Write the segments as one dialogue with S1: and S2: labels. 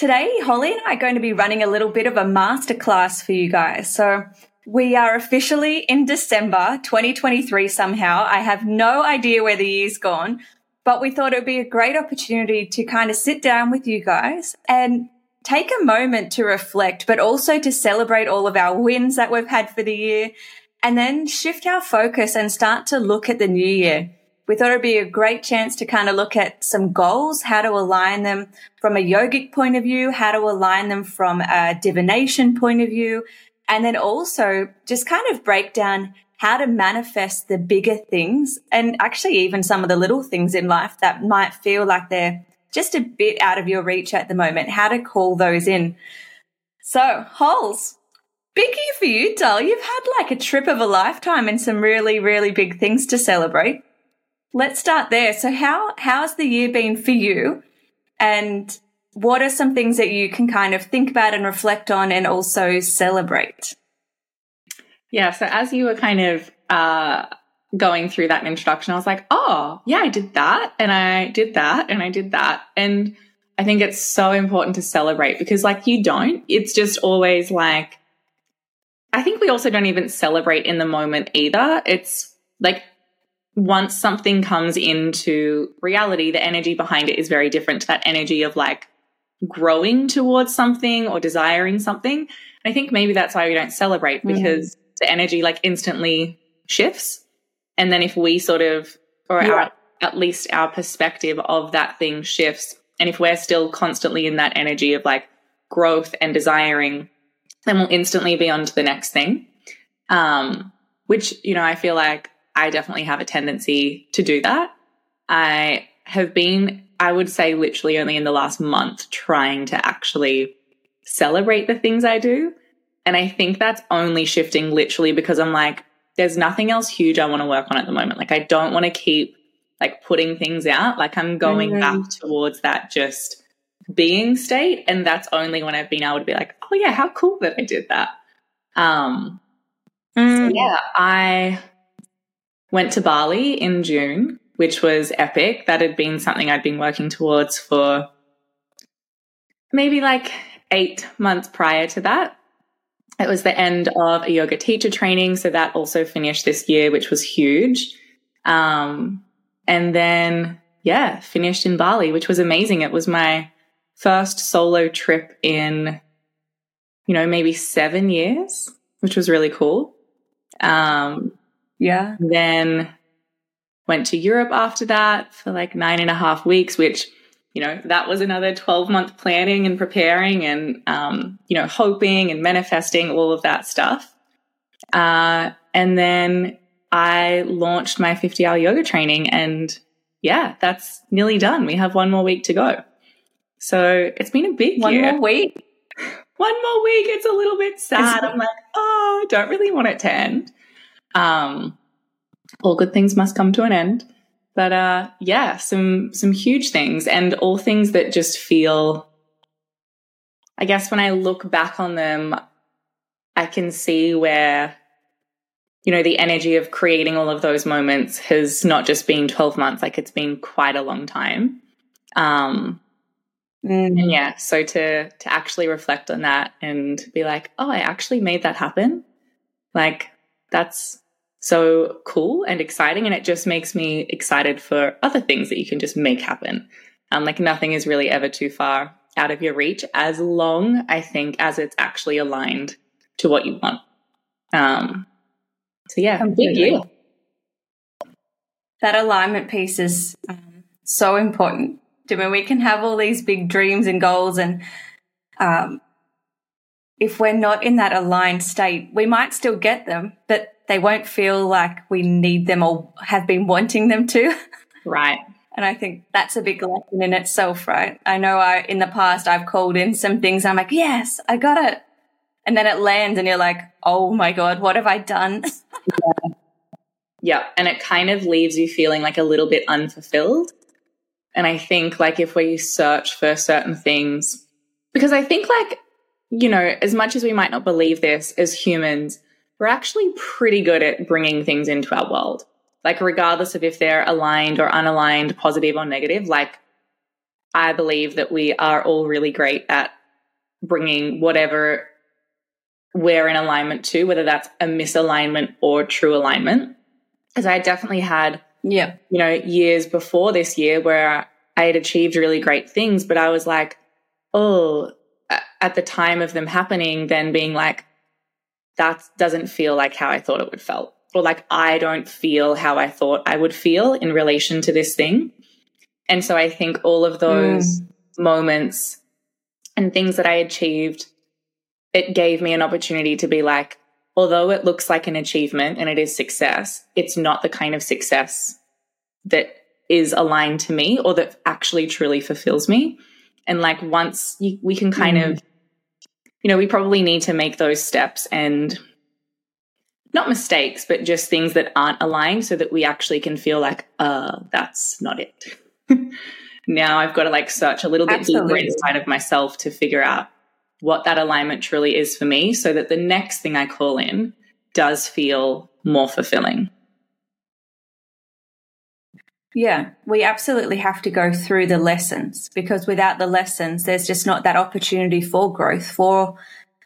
S1: Today, Holly and I are going to be running a little bit of a masterclass for you guys. So we are officially in December 2023 somehow. I have no idea where the year's gone, but we thought it would be a great opportunity to kind of sit down with you guys and take a moment to reflect, but also to celebrate all of our wins that we've had for the year and then shift our focus and start to look at the new year we thought it'd be a great chance to kind of look at some goals, how to align them from a yogic point of view, how to align them from a divination point of view, and then also just kind of break down how to manifest the bigger things and actually even some of the little things in life that might feel like they're just a bit out of your reach at the moment, how to call those in. So, Holes, big year for you, doll. You've had like a trip of a lifetime and some really, really big things to celebrate. Let's start there. So how how's the year been for you? And what are some things that you can kind of think about and reflect on and also celebrate?
S2: Yeah, so as you were kind of uh, going through that introduction, I was like, oh, yeah, I did that and I did that and I did that. And I think it's so important to celebrate because, like, you don't. It's just always like, I think we also don't even celebrate in the moment either. It's like once something comes into reality, the energy behind it is very different to that energy of like growing towards something or desiring something. I think maybe that's why we don't celebrate because mm-hmm. the energy like instantly shifts. And then if we sort of, or yeah. our, at least our perspective of that thing shifts, and if we're still constantly in that energy of like growth and desiring, then we'll instantly be on to the next thing. Um, which, you know, I feel like I definitely have a tendency to do that. I have been, I would say, literally only in the last month trying to actually celebrate the things I do. And I think that's only shifting literally because I'm like, there's nothing else huge I want to work on at the moment. Like, I don't want to keep like putting things out. Like, I'm going mm-hmm. back towards that just being state. And that's only when I've been able to be like, oh, yeah, how cool that I did that. Um, mm. so yeah, I Went to Bali in June, which was epic. That had been something I'd been working towards for maybe like eight months prior to that. It was the end of a yoga teacher training. So that also finished this year, which was huge. Um, and then, yeah, finished in Bali, which was amazing. It was my first solo trip in, you know, maybe seven years, which was really cool. Um,
S1: yeah.
S2: Then went to Europe after that for like nine and a half weeks, which, you know, that was another 12 month planning and preparing and, um, you know, hoping and manifesting all of that stuff. Uh, and then I launched my 50 hour yoga training and yeah, that's nearly done. We have one more week to go. So it's been a big
S1: one
S2: year.
S1: more week.
S2: One more week. It's a little bit sad. I'm like, oh, I don't really want it to end. Um, all good things must come to an end. But uh, yeah, some some huge things, and all things that just feel. I guess when I look back on them, I can see where, you know, the energy of creating all of those moments has not just been 12 months, like it's been quite a long time. Um, mm. And yeah, so to to actually reflect on that and be like, oh, I actually made that happen. Like that's so cool and exciting. And it just makes me excited for other things that you can just make happen. Um, like nothing is really ever too far out of your reach as long, I think, as it's actually aligned to what you want. Um, So yeah, big year.
S1: That alignment piece is um, so important. I mean, we can have all these big dreams and goals, and um, if we're not in that aligned state, we might still get them, but they won't feel like we need them or have been wanting them to.
S2: Right.
S1: And I think that's a big lesson in itself, right? I know I, in the past, I've called in some things. I'm like, yes, I got it. And then it lands and you're like, oh my God, what have I done?
S2: yeah. yeah. And it kind of leaves you feeling like a little bit unfulfilled. And I think like if we search for certain things, because I think like, you know, as much as we might not believe this as humans, we're actually pretty good at bringing things into our world like regardless of if they're aligned or unaligned, positive or negative, like I believe that we are all really great at bringing whatever we're in alignment to, whether that's a misalignment or true alignment. Because I definitely had,
S1: yeah,
S2: you know, years before this year where I had achieved really great things, but I was like, oh, at the time of them happening, then being like, that doesn't feel like how I thought it would felt or like I don't feel how I thought I would feel in relation to this thing. And so I think all of those mm. moments and things that I achieved, it gave me an opportunity to be like, although it looks like an achievement and it is success, it's not the kind of success that is aligned to me or that actually truly fulfills me. And like once you, we can kind mm. of, you know, we probably need to make those steps and not mistakes, but just things that aren't aligned so that we actually can feel like, uh, that's not it. now I've got to like search a little bit Absolutely. deeper inside of myself to figure out what that alignment truly is for me so that the next thing I call in does feel more fulfilling.
S1: Yeah, we absolutely have to go through the lessons because without the lessons, there's just not that opportunity for growth, for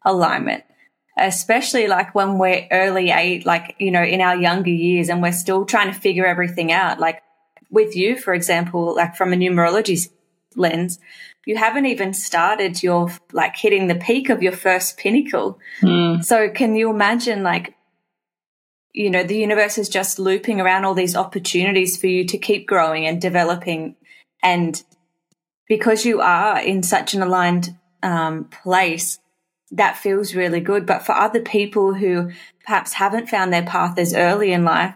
S1: alignment especially like when we're early eight, like, you know, in our younger years and we're still trying to figure everything out. Like with you, for example, like from a numerology lens, you haven't even started your like hitting the peak of your first pinnacle. Mm. So can you imagine like, you know, the universe is just looping around all these opportunities for you to keep growing and developing. And because you are in such an aligned um, place, that feels really good. But for other people who perhaps haven't found their path as early in life,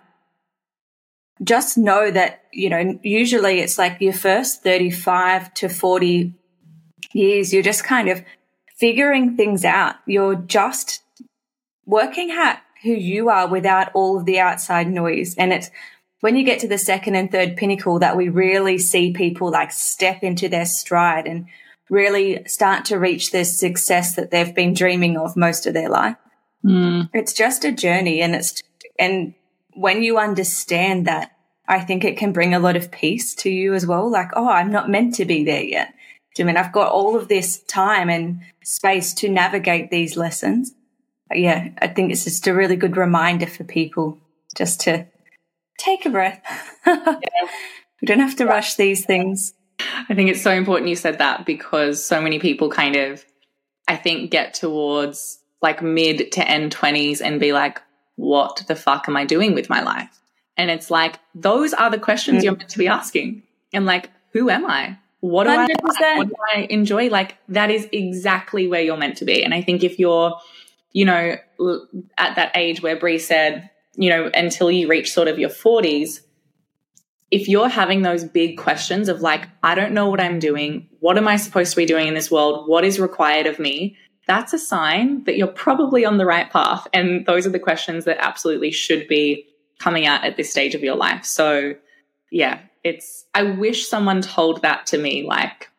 S1: just know that, you know, usually it's like your first 35 to 40 years, you're just kind of figuring things out. You're just working out who you are without all of the outside noise. And it's when you get to the second and third pinnacle that we really see people like step into their stride and really start to reach this success that they've been dreaming of most of their life. Mm. It's just a journey and it's, and when you understand that, I think it can bring a lot of peace to you as well. Like, oh, I'm not meant to be there yet. Do you mean I've got all of this time and space to navigate these lessons? Yeah, I think it's just a really good reminder for people just to take a breath. yeah. We don't have to yeah. rush these things.
S2: I think it's so important you said that because so many people kind of, I think, get towards like mid to end 20s and be like, what the fuck am I doing with my life? And it's like, those are the questions mm. you're meant to be asking. And like, who am I? What do I? What do I enjoy? Like, that is exactly where you're meant to be. And I think if you're, you know, at that age where Brea said, you know, until you reach sort of your 40s, if you're having those big questions of like, I don't know what I'm doing, what am I supposed to be doing in this world, what is required of me, that's a sign that you're probably on the right path. And those are the questions that absolutely should be coming out at this stage of your life. So, yeah, it's, I wish someone told that to me like,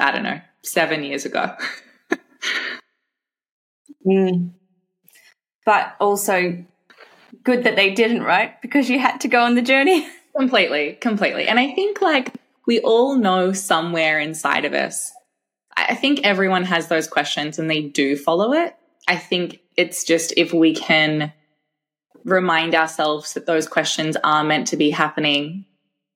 S2: I don't know, seven years ago.
S1: mm. But also, good that they didn't, right? Because you had to go on the journey.
S2: Completely, completely. And I think like we all know somewhere inside of us. I think everyone has those questions and they do follow it. I think it's just if we can remind ourselves that those questions are meant to be happening,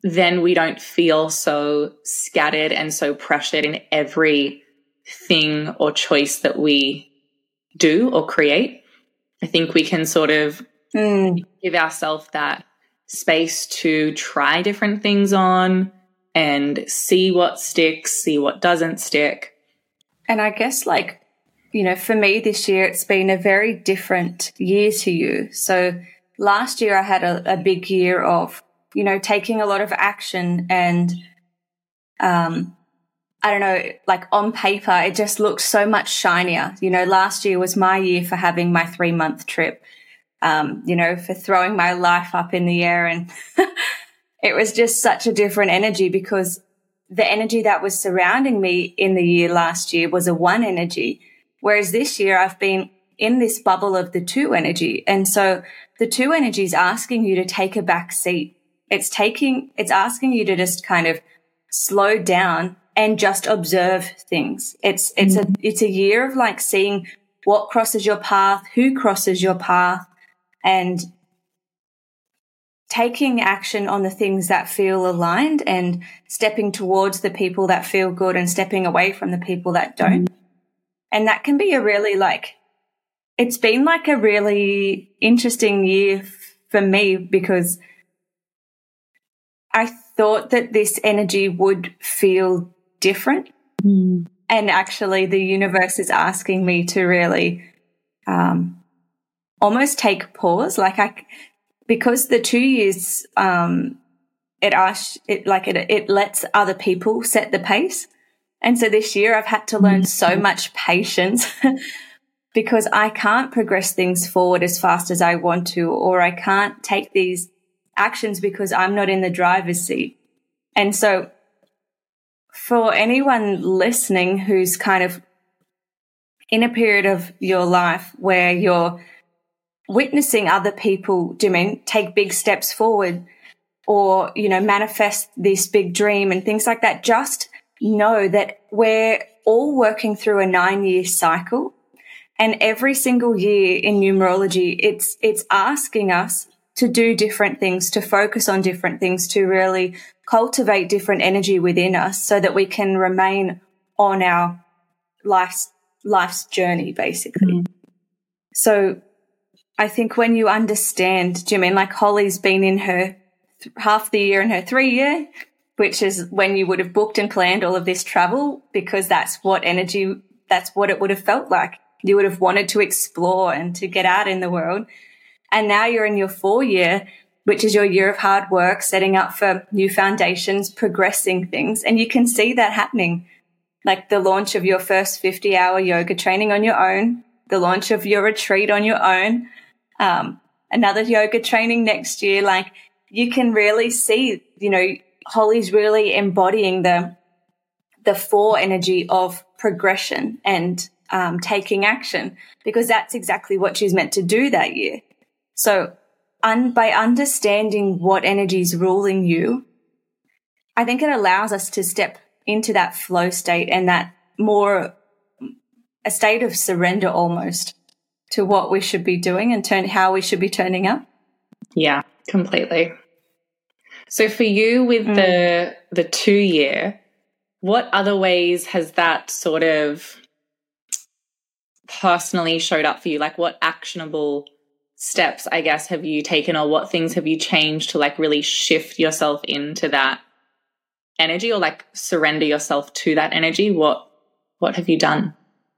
S2: then we don't feel so scattered and so pressured in every thing or choice that we do or create. I think we can sort of
S1: Mm.
S2: Give ourselves that space to try different things on and see what sticks, see what doesn't stick.
S1: And I guess, like, you know, for me this year, it's been a very different year to you. So last year, I had a, a big year of, you know, taking a lot of action and, um, I don't know, like on paper, it just looks so much shinier. You know, last year was my year for having my three month trip, um, you know, for throwing my life up in the air. And it was just such a different energy because the energy that was surrounding me in the year last year was a one energy. Whereas this year I've been in this bubble of the two energy. And so the two energy is asking you to take a back seat. It's taking, it's asking you to just kind of slow down and just observe things. It's, it's a, it's a year of like seeing what crosses your path, who crosses your path and taking action on the things that feel aligned and stepping towards the people that feel good and stepping away from the people that don't. Mm. And that can be a really like, it's been like a really interesting year f- for me because I thought that this energy would feel different.
S2: Mm.
S1: And actually the universe is asking me to really, um, almost take pause. Like I, because the two years, um, it asks, it like it, it lets other people set the pace. And so this year I've had to learn so much patience because I can't progress things forward as fast as I want to, or I can't take these actions because I'm not in the driver's seat. And so for anyone listening who's kind of in a period of your life where you're witnessing other people doing take big steps forward or you know manifest this big dream and things like that just know that we're all working through a 9 year cycle. And every single year in numerology it's it's asking us to do different things to focus on different things to really cultivate different energy within us so that we can remain on our life's life's journey basically mm. so I think when you understand, do you mean like Holly's been in her th- half the year in her three year, which is when you would have booked and planned all of this travel because that's what energy, that's what it would have felt like. You would have wanted to explore and to get out in the world. And now you're in your four year, which is your year of hard work, setting up for new foundations, progressing things. And you can see that happening. Like the launch of your first 50 hour yoga training on your own, the launch of your retreat on your own, um, another yoga training next year. Like you can really see, you know, Holly's really embodying the the four energy of progression and um, taking action because that's exactly what she's meant to do that year. So, un- by understanding what energy is ruling you, I think it allows us to step into that flow state and that more a state of surrender almost to what we should be doing and turn how we should be turning up.
S2: Yeah, completely. So for you with mm. the the 2 year, what other ways has that sort of personally showed up for you? Like what actionable steps I guess have you taken or what things have you changed to like really shift yourself into that energy or like surrender yourself to that energy? What what have you done?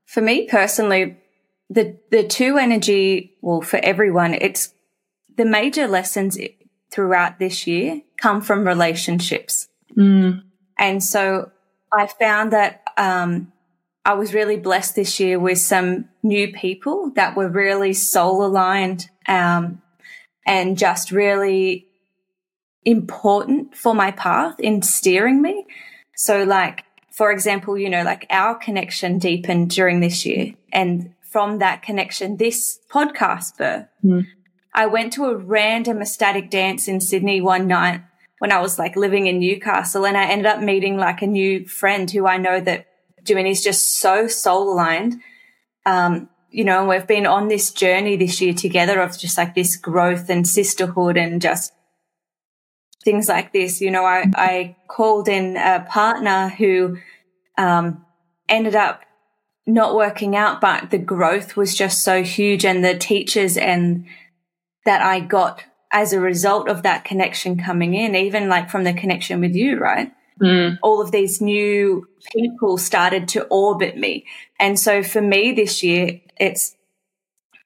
S1: For me personally, the the two energy well for everyone it's the major lessons throughout this year come from relationships
S2: mm.
S1: and so i found that um, i was really blessed this year with some new people that were really soul aligned um, and just really important for my path in steering me so like for example you know like our connection deepened during this year and from that connection this podcast birth.
S2: Mm.
S1: I went to a random ecstatic dance in Sydney one night when I was like living in Newcastle and I ended up meeting like a new friend who I know that Jimmy is just so soul aligned. Um, you know, and we've been on this journey this year together of just like this growth and sisterhood and just things like this. You know, I, I called in a partner who, um, ended up not working out, but the growth was just so huge and the teachers and that I got as a result of that connection coming in, even like from the connection with you, right?
S2: Mm.
S1: All of these new people started to orbit me. And so for me this year, it's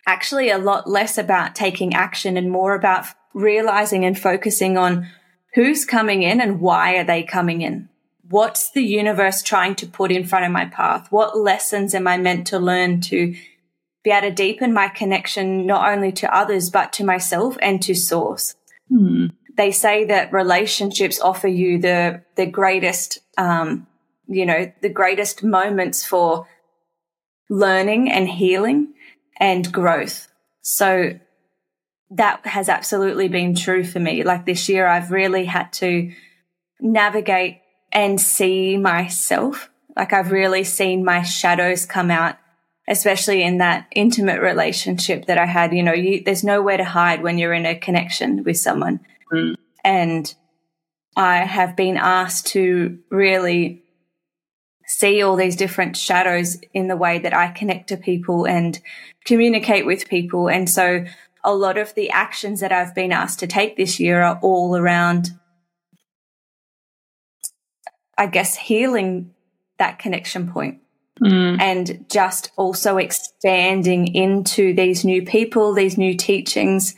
S1: actually a lot less about taking action and more about realizing and focusing on who's coming in and why are they coming in? What's the universe trying to put in front of my path? What lessons am I meant to learn to be able to deepen my connection not only to others, but to myself and to source.
S2: Hmm.
S1: They say that relationships offer you the, the greatest, um, you know, the greatest moments for learning and healing and growth. So that has absolutely been true for me. Like this year, I've really had to navigate and see myself. Like I've really seen my shadows come out especially in that intimate relationship that I had. You know, you, there's nowhere to hide when you're in a connection with someone. And I have been asked to really see all these different shadows in the way that I connect to people and communicate with people. And so a lot of the actions that I've been asked to take this year are all around, I guess, healing that connection point
S2: mm.
S1: and just also expanding into these new people, these new teachings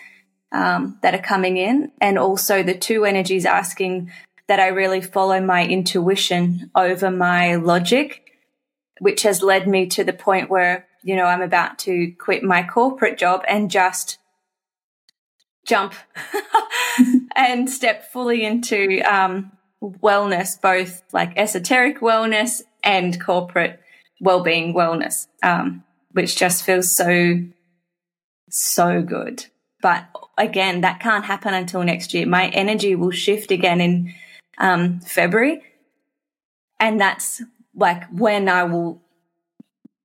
S1: um, that are coming in, and also the two energies asking that I really follow my intuition over my logic, which has led me to the point where, you know, I'm about to quit my corporate job and just jump and step fully into um, wellness, both like esoteric wellness and corporate well-being wellness um, which just feels so so good. But again that can't happen until next year my energy will shift again in um, february and that's like when i will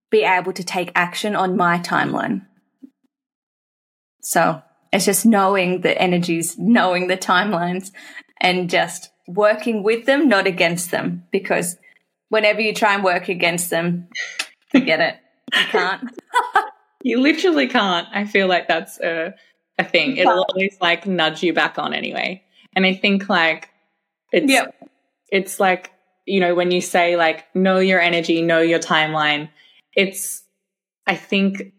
S1: be able to take action on my timeline so it's just knowing the energies knowing the timelines and just working with them not against them because whenever you try and work against them, forget it. You can't.
S2: you literally can't. I feel like that's a, a thing. It'll always like nudge you back on anyway. And I think like it's
S1: yep.
S2: it's like, you know, when you say like know your energy, know your timeline, it's I think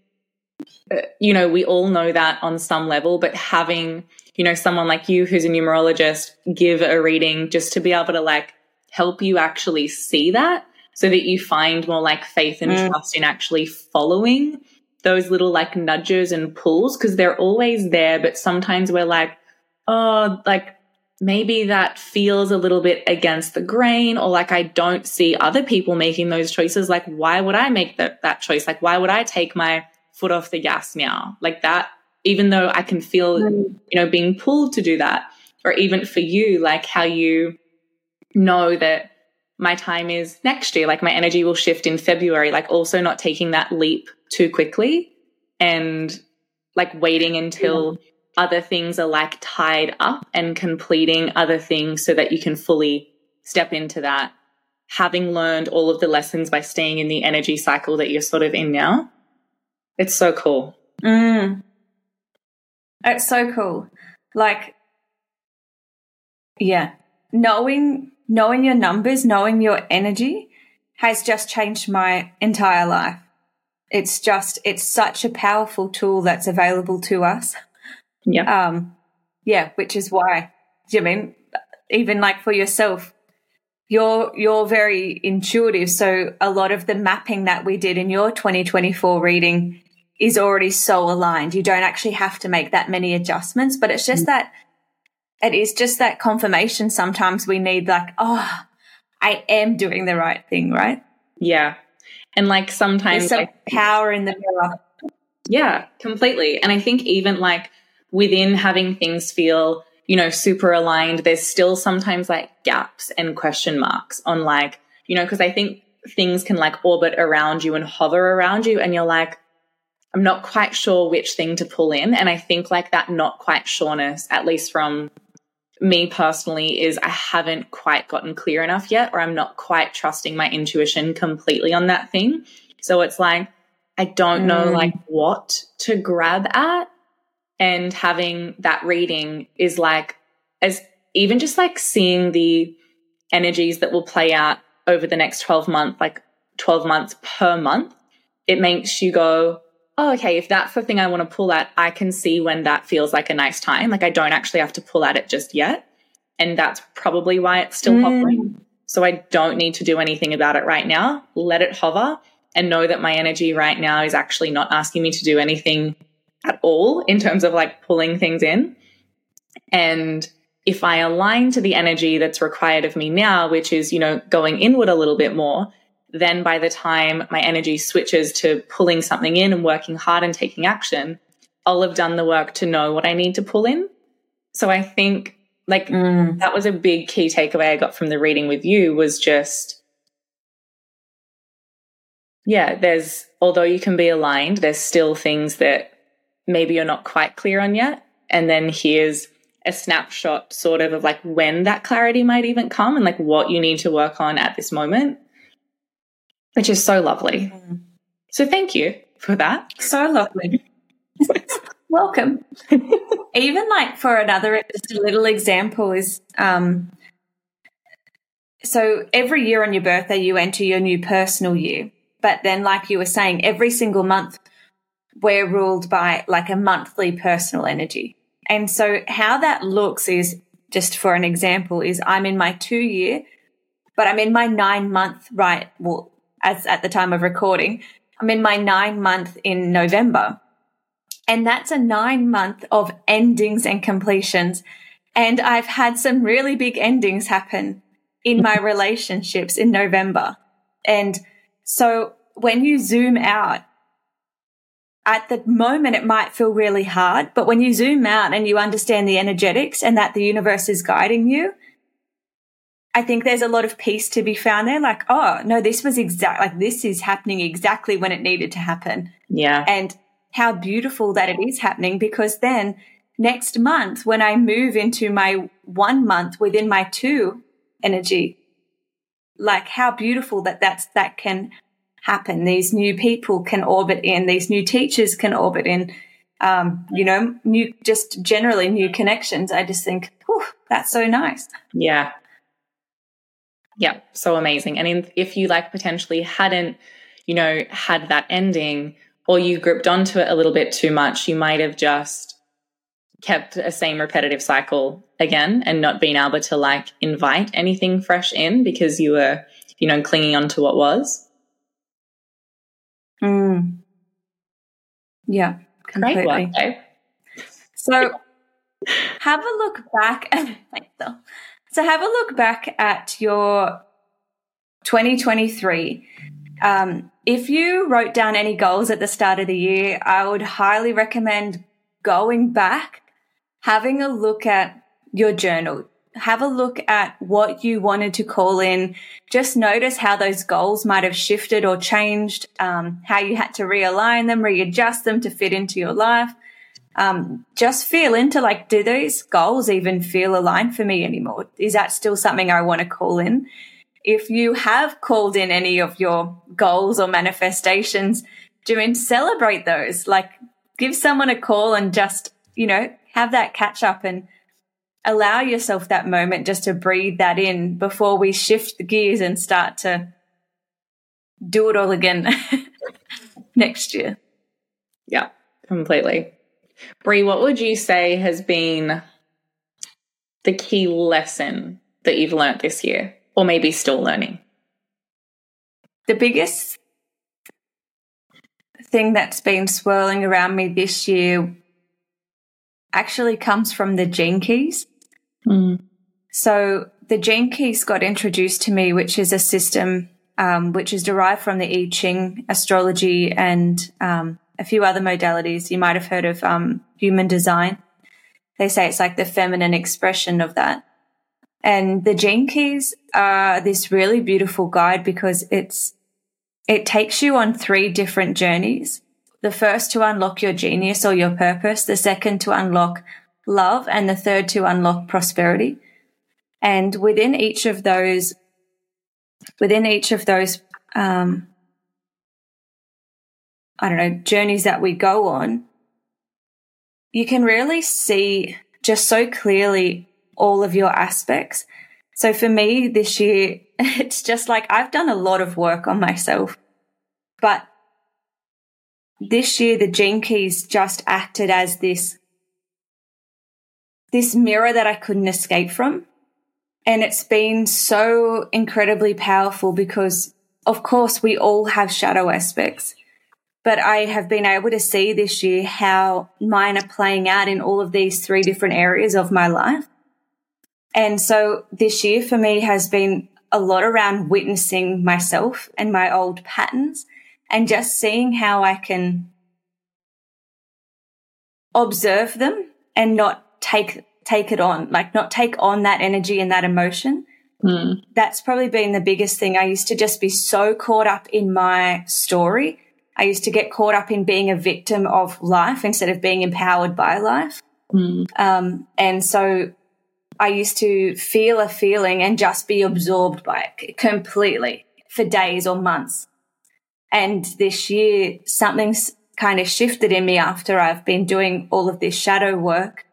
S2: uh, you know, we all know that on some level, but having, you know, someone like you who's a numerologist give a reading just to be able to like help you actually see that so that you find more like faith and mm. trust in actually following those little like nudges and pulls because they're always there. But sometimes we're like, oh, like maybe that feels a little bit against the grain or like I don't see other people making those choices. Like, why would I make that, that choice? Like, why would I take my foot off the gas now? Like that, even though I can feel, mm. you know, being pulled to do that. Or even for you, like how you know that my time is next year. Like my energy will shift in February, like also not taking that leap too quickly and like waiting until yeah. other things are like tied up and completing other things so that you can fully step into that. Having learned all of the lessons by staying in the energy cycle that you're sort of in now. It's so cool.
S1: Mm. It's so cool. Like, yeah, knowing knowing your numbers, knowing your energy has just changed my entire life. It's just, it's such a powerful tool that's available to us.
S2: Yeah.
S1: Um, yeah, which is why, do you mean, even like for yourself, you're, you're very intuitive. So a lot of the mapping that we did in your 2024 reading is already so aligned. You don't actually have to make that many adjustments, but it's just mm-hmm. that it is just that confirmation sometimes we need like oh i am doing the right thing right?
S2: Yeah. And like sometimes
S1: There's some
S2: like,
S1: power in the mirror.
S2: Yeah completely. And i think even like within having things feel you know super aligned there's still sometimes like gaps and question marks on like you know because i think things can like orbit around you and hover around you and you're like i'm not quite sure which thing to pull in. And i think like that not quite sureness at least from me personally is I haven't quite gotten clear enough yet, or I'm not quite trusting my intuition completely on that thing. So it's like, I don't know mm. like what to grab at. And having that reading is like, as even just like seeing the energies that will play out over the next 12 months, like 12 months per month, it makes you go, oh, okay, if that's the thing I want to pull at, I can see when that feels like a nice time. Like I don't actually have to pull at it just yet. And that's probably why it's still mm. hovering. So I don't need to do anything about it right now. Let it hover and know that my energy right now is actually not asking me to do anything at all in terms of like pulling things in. And if I align to the energy that's required of me now, which is, you know, going inward a little bit more, then by the time my energy switches to pulling something in and working hard and taking action, I'll have done the work to know what I need to pull in. So I think like mm. that was a big key takeaway I got from the reading with you was just yeah, there's although you can be aligned, there's still things that maybe you're not quite clear on yet. And then here's a snapshot sort of of like when that clarity might even come and like what you need to work on at this moment, which is so lovely. Mm. So thank you for that.
S1: So lovely. Welcome. even like for another, just a little example is, um, so every year on your birthday, you enter your new personal year. But then, like you were saying, every single month, we're ruled by like a monthly personal energy. And so how that looks is just for an example is I'm in my two year, but I'm in my nine month, right? Well, as at the time of recording, I'm in my nine month in November. And that's a nine month of endings and completions. And I've had some really big endings happen in my relationships in November. And so when you zoom out, at the moment it might feel really hard, but when you zoom out and you understand the energetics and that the universe is guiding you, I think there's a lot of peace to be found there. Like, oh, no, this was exact, like this is happening exactly when it needed to happen.
S2: Yeah.
S1: And how beautiful that it is happening because then next month, when I move into my one month within my two energy, like how beautiful that that's, that can happen. These new people can orbit in, these new teachers can orbit in, um, you know, new, just generally new connections. I just think, whew, that's so nice.
S2: Yeah. Yeah. So amazing. And if you like potentially hadn't, you know, had that ending or you gripped onto it a little bit too much, you might have just kept a same repetitive cycle again and not been able to like invite anything fresh in because you were, you know, clinging on to what was.
S1: Mm. Yeah, completely. Great work. So have a look back at so have a look back at your 2023. Um, if you wrote down any goals at the start of the year, I would highly recommend going back, having a look at your journal, have a look at what you wanted to call in. Just notice how those goals might have shifted or changed, um, how you had to realign them, readjust them to fit into your life. Um, just feel into like, do those goals even feel aligned for me anymore? Is that still something I want to call in? If you have called in any of your goals or manifestations, do and celebrate those. Like, give someone a call and just, you know, have that catch up and allow yourself that moment just to breathe that in before we shift the gears and start to do it all again next year.
S2: Yeah, completely. Brea, what would you say has been the key lesson that you've learned this year, or maybe still learning?
S1: The biggest thing that's been swirling around me this year actually comes from the gene keys.
S2: Mm.
S1: So the gene keys got introduced to me, which is a system um, which is derived from the I Ching, astrology, and um, a few other modalities. You might have heard of um, human design. They say it's like the feminine expression of that. And the gene keys are this really beautiful guide because it's it takes you on three different journeys. The first to unlock your genius or your purpose, the second to unlock love, and the third to unlock prosperity. And within each of those, within each of those, um, I don't know, journeys that we go on, you can really see just so clearly all of your aspects. So for me this year, it's just like I've done a lot of work on myself, but this year the gene keys just acted as this this mirror that I couldn't escape from. And it's been so incredibly powerful because of course we all have shadow aspects, but I have been able to see this year how mine are playing out in all of these three different areas of my life. And so this year for me has been a lot around witnessing myself and my old patterns and just seeing how I can observe them and not take take it on, like not take on that energy and that emotion. Mm. That's probably been the biggest thing. I used to just be so caught up in my story. I used to get caught up in being a victim of life instead of being empowered by life. Mm. Um, and so I used to feel a feeling and just be absorbed by it completely for days or months. And this year, something's kind of shifted in me after I've been doing all of this shadow work,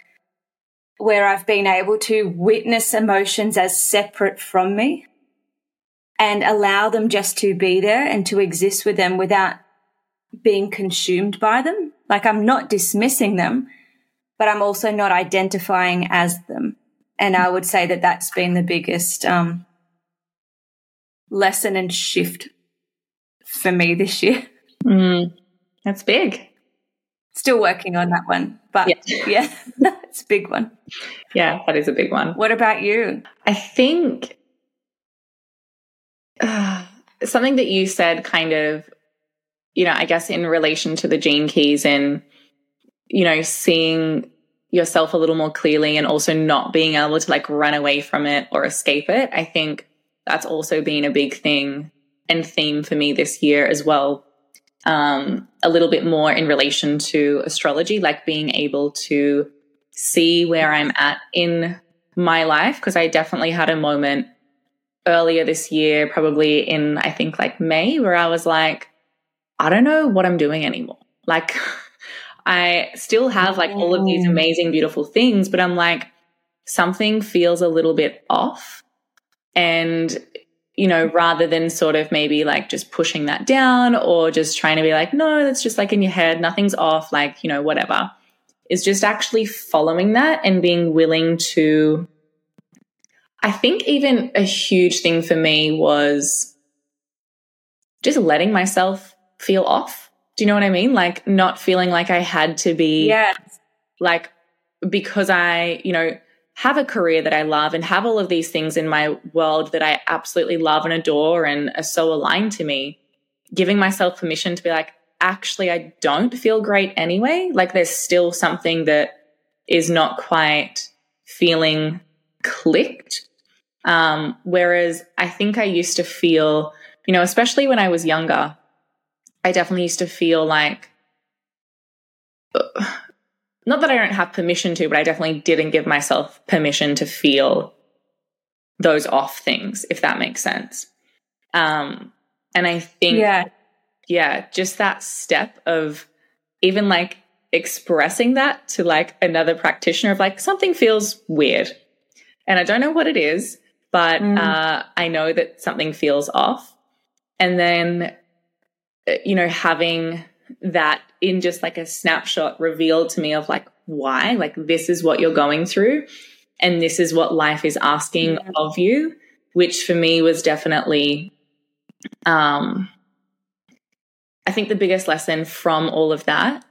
S1: where I've been able to witness emotions as separate from me and allow them just to be there and to exist with them without being consumed by them. Like I'm not dismissing them, but I'm also not identifying as them. And I would say that that's been the biggest um, lesson and shift for me this year.
S2: Mm, that's big.
S1: Still working on that one, but yeah, yeah it's a big one.
S2: Yeah, that is a big one.
S1: What about you?
S2: I think uh, something that you said kind of, you know, I guess in relation to the gene keys and, you know, seeing yourself a little more clearly and also not being able to like run away from it or escape it. I think that's also been a big thing and theme for me this year as well. Um, a little bit more in relation to astrology, like being able to see where I'm at in my life. Because I definitely had a moment earlier this year, probably in, I think like May, where I was like, I don't know what I'm doing anymore. Like, I still have like all of these mm. amazing, beautiful things, but I'm like, something feels a little bit off. And, you know, rather than sort of maybe like just pushing that down or just trying to be like, no, that's just like in your head, nothing's off, like, you know, whatever, is just actually following that and being willing to. I think even a huge thing for me was just letting myself feel off do you know what I mean? Like not feeling like I had to be
S1: yes.
S2: like because I, you know, have a career that I love and have all of these things in my world that I absolutely love and adore and are so aligned to me, giving myself permission to be like, actually, I don't feel great anyway. Like there's still something that is not quite feeling clicked. Um, whereas I think I used to feel, you know, especially when I was younger, I definitely used to feel like, not that I don't have permission to, but I definitely didn't give myself permission to feel those off things, if that makes sense. Um, and I think,
S1: yeah,
S2: yeah, just that step of even like expressing that to like another practitioner of like something feels weird, and I don't know what it is, but mm. uh, I know that something feels off, and then you know, having that in just like a snapshot revealed to me of like why, like this is what you're going through and this is what life is asking yeah. of you, which for me was definitely um I think the biggest lesson from all of that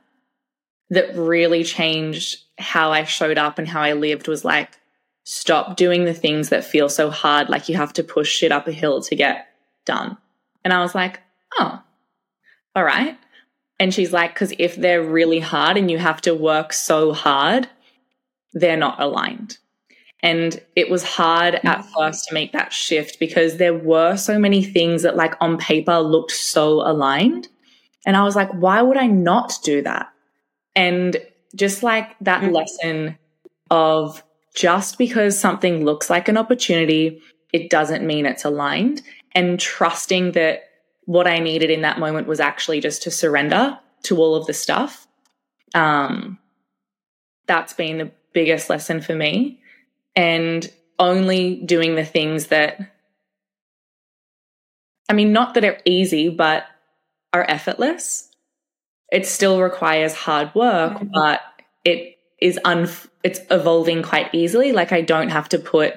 S2: that really changed how I showed up and how I lived was like stop doing the things that feel so hard like you have to push shit up a hill to get done. And I was like, oh, all right. And she's like, because if they're really hard and you have to work so hard, they're not aligned. And it was hard at mm-hmm. first to make that shift because there were so many things that, like, on paper looked so aligned. And I was like, why would I not do that? And just like that mm-hmm. lesson of just because something looks like an opportunity, it doesn't mean it's aligned. And trusting that what I needed in that moment was actually just to surrender to all of the stuff. Um, that's been the biggest lesson for me. And only doing the things that, I mean, not that are easy, but are effortless. It still requires hard work, mm-hmm. but it is un, it's evolving quite easily. Like I don't have to put,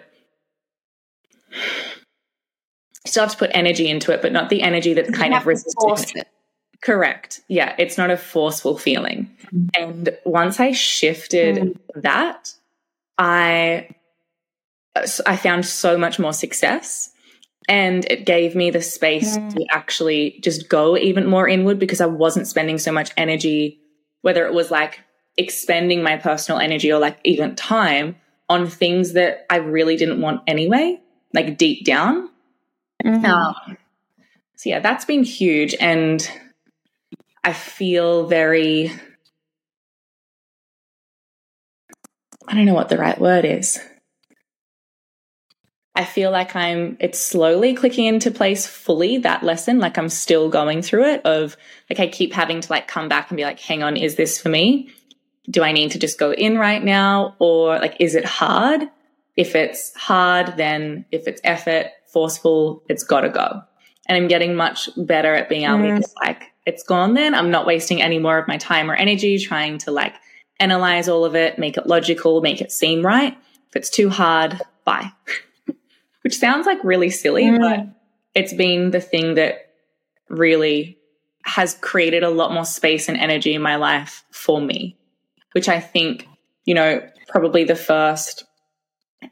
S2: still have to put energy into it, but not the energy that's kind of resistant. Correct. Yeah, it's not a forceful feeling. Mm. And once I shifted mm. that, I I found so much more success and it gave me the space mm. to actually just go even more inward because I wasn't spending so much energy whether it was like expending my personal energy or like even time on things that I really didn't want anyway, like deep down. Mm. Um, so yeah, that's been huge and I feel very, I don't know what the right word is. I feel like I'm, it's slowly clicking into place fully that lesson. Like I'm still going through it of like, I keep having to like come back and be like, hang on, is this for me? Do I need to just go in right now? Or like, is it hard? If it's hard, then if it's effort, forceful, it's gotta go. And I'm getting much better at being able mm. to like it's gone then. I'm not wasting any more of my time or energy trying to like analyze all of it, make it logical, make it seem right. If it's too hard, bye. Which sounds like really silly, mm. but it's been the thing that really has created a lot more space and energy in my life for me, which I think, you know, probably the first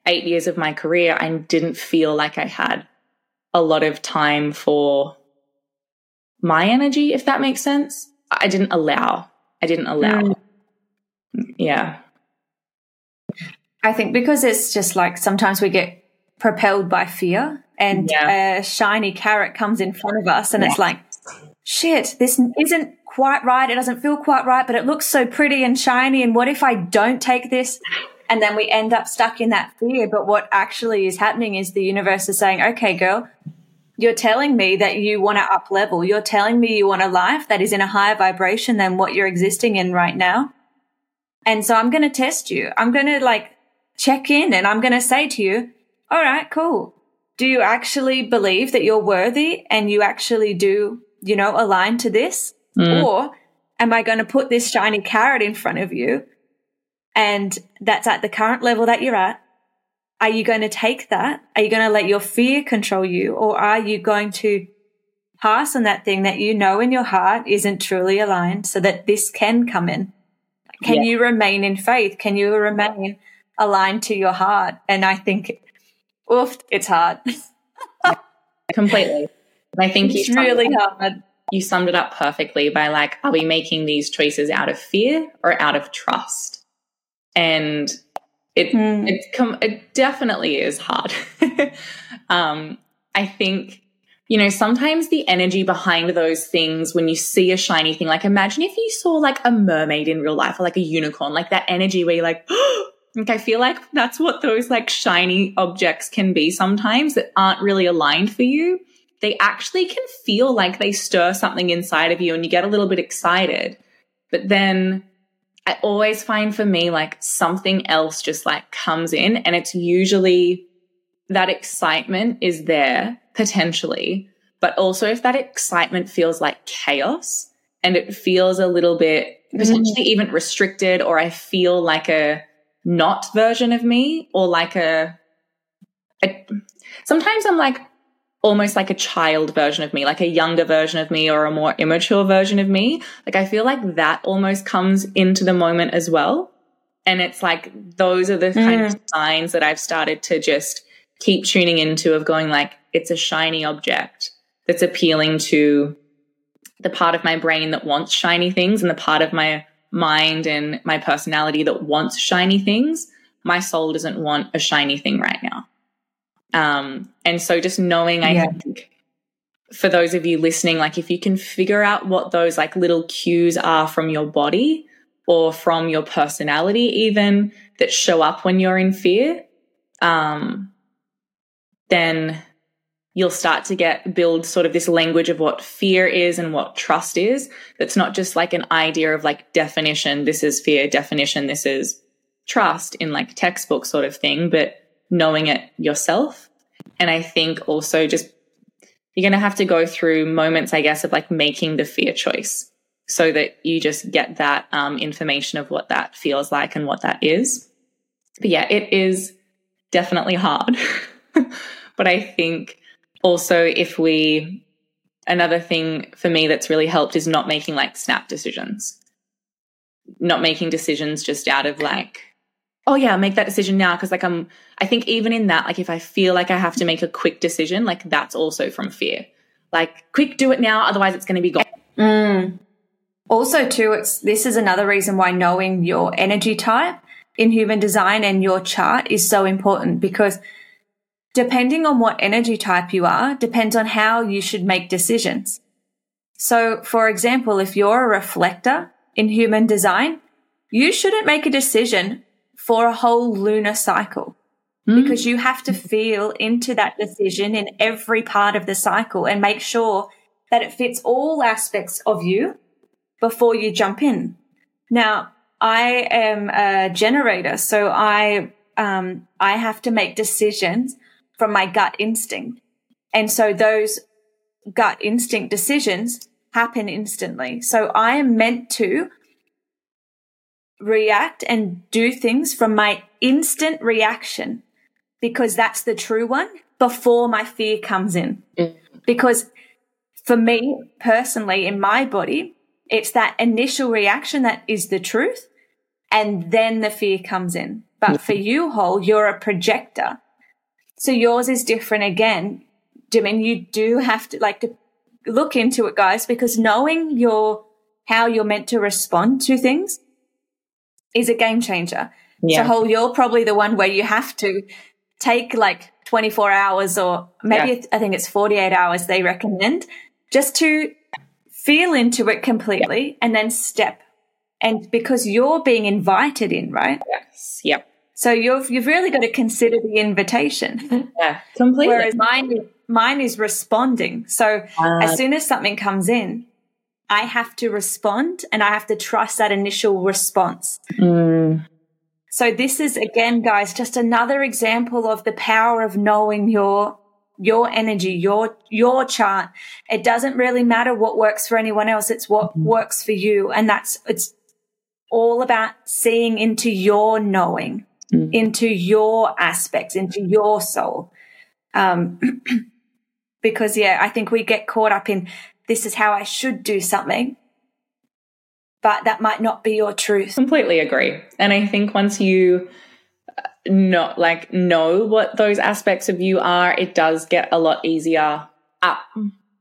S2: eight years of my career, I didn't feel like I had a lot of time for my energy, if that makes sense. I didn't allow. I didn't allow. Mm. Yeah.
S1: I think because it's just like sometimes we get propelled by fear and yeah. a shiny carrot comes in front of us and yeah. it's like, shit, this isn't quite right. It doesn't feel quite right, but it looks so pretty and shiny. And what if I don't take this? And then we end up stuck in that fear. But what actually is happening is the universe is saying, okay, girl, you're telling me that you want to up level. You're telling me you want a life that is in a higher vibration than what you're existing in right now. And so I'm going to test you. I'm going to like check in and I'm going to say to you, all right, cool. Do you actually believe that you're worthy and you actually do, you know, align to this? Mm. Or am I going to put this shiny carrot in front of you and that's at the current level that you're at are you going to take that? Are you going to let your fear control you? Or are you going to pass on that thing that you know in your heart isn't truly aligned so that this can come in? Can yeah. you remain in faith? Can you remain aligned to your heart? And I think, oof, it's hard.
S2: Completely. I think
S1: it's really hard.
S2: You summed it up perfectly by like, are we making these choices out of fear or out of trust? And it mm. it com- it definitely is hard. um, I think you know sometimes the energy behind those things when you see a shiny thing, like imagine if you saw like a mermaid in real life or like a unicorn, like that energy where you're like. like I feel like that's what those like shiny objects can be sometimes that aren't really aligned for you. They actually can feel like they stir something inside of you and you get a little bit excited. But then I always find for me like something else just like comes in and it's usually that excitement is there potentially. But also if that excitement feels like chaos and it feels a little bit potentially mm. even restricted or I feel like a not version of me or like a, a sometimes I'm like, almost like a child version of me, like a younger version of me or a more immature version of me. Like I feel like that almost comes into the moment as well. And it's like those are the mm. kind of signs that I've started to just keep tuning into of going like it's a shiny object that's appealing to the part of my brain that wants shiny things and the part of my mind and my personality that wants shiny things. My soul doesn't want a shiny thing right now. Um, and so just knowing, I yeah. think, for those of you listening, like if you can figure out what those like little cues are from your body or from your personality, even that show up when you're in fear, um, then you'll start to get build sort of this language of what fear is and what trust is. That's not just like an idea of like definition. This is fear definition. This is trust in like textbook sort of thing, but knowing it yourself. And I think also just you're going to have to go through moments, I guess, of like making the fear choice so that you just get that um, information of what that feels like and what that is. But yeah, it is definitely hard. but I think also if we, another thing for me that's really helped is not making like snap decisions, not making decisions just out of like, oh yeah, make that decision now. Cause like I'm, I think even in that, like if I feel like I have to make a quick decision, like that's also from fear. Like quick, do it now. Otherwise it's going to be gone.
S1: Mm. Also too, it's, this is another reason why knowing your energy type in human design and your chart is so important because depending on what energy type you are, depends on how you should make decisions. So, for example, if you're a reflector in human design, you shouldn't make a decision for a whole lunar cycle mm. because you have to feel into that decision in every part of the cycle and make sure that it fits all aspects of you before you jump in. Now, I am a generator, so I um, I have to make decisions from my gut instinct, and so those gut instinct decisions happen instantly. So I am meant to react and do things from my instant reaction because that's the true one before my fear comes in. Mm. Because for me personally, in my body, it's that initial reaction that is the truth and then the fear comes in. But for you, Hol, you're a projector. So yours is different again. I mean, you do have to like to look into it, guys, because knowing your, how you're meant to respond to things is a game changer. Yeah. So Hol, you're probably the one where you have to take like 24 hours or maybe yeah. I think it's 48 hours they recommend just to feel into it completely and then step and because you're being invited in, right?
S2: Yes. Yep.
S1: So you've you've really got to consider the invitation.
S2: Yeah, completely.
S1: Whereas mine mine is responding. So uh, as soon as something comes in, I have to respond and I have to trust that initial response. Mm. So this is again, guys, just another example of the power of knowing your your energy, your, your chart. It doesn't really matter what works for anyone else. It's what mm-hmm. works for you. And that's, it's all about seeing into your knowing, mm. into your aspects, into your soul. Um, because yeah, I think we get caught up in this is how I should do something, but that might not be your truth.
S2: Completely agree. And I think once you uh, not like know what those aspects of you are, it does get a lot easier. Uh,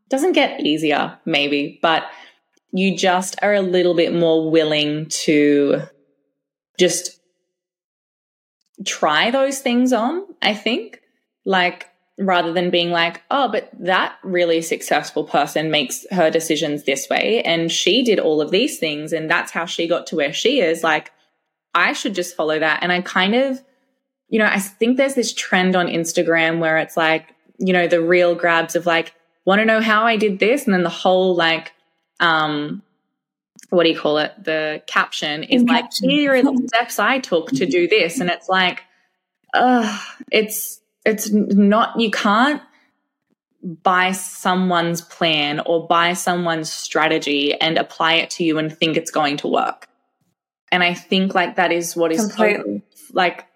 S2: doesn't get easier, maybe, but you just are a little bit more willing to just try those things on, I think. Like, rather than being like, oh, but that really successful person makes her decisions this way. And she did all of these things. And that's how she got to where she is. Like, I should just follow that. And I kind of, you know, I think there's this trend on Instagram where it's like, you know, the real grabs of like, want to know how I did this? And then the whole like, um, what do you call it? The caption is In like, caption. here are the steps I took to do this. And it's like, uh, it's, it's not, you can't buy someone's plan or buy someone's strategy and apply it to you and think it's going to work. And I think like that is what is Completely. So, like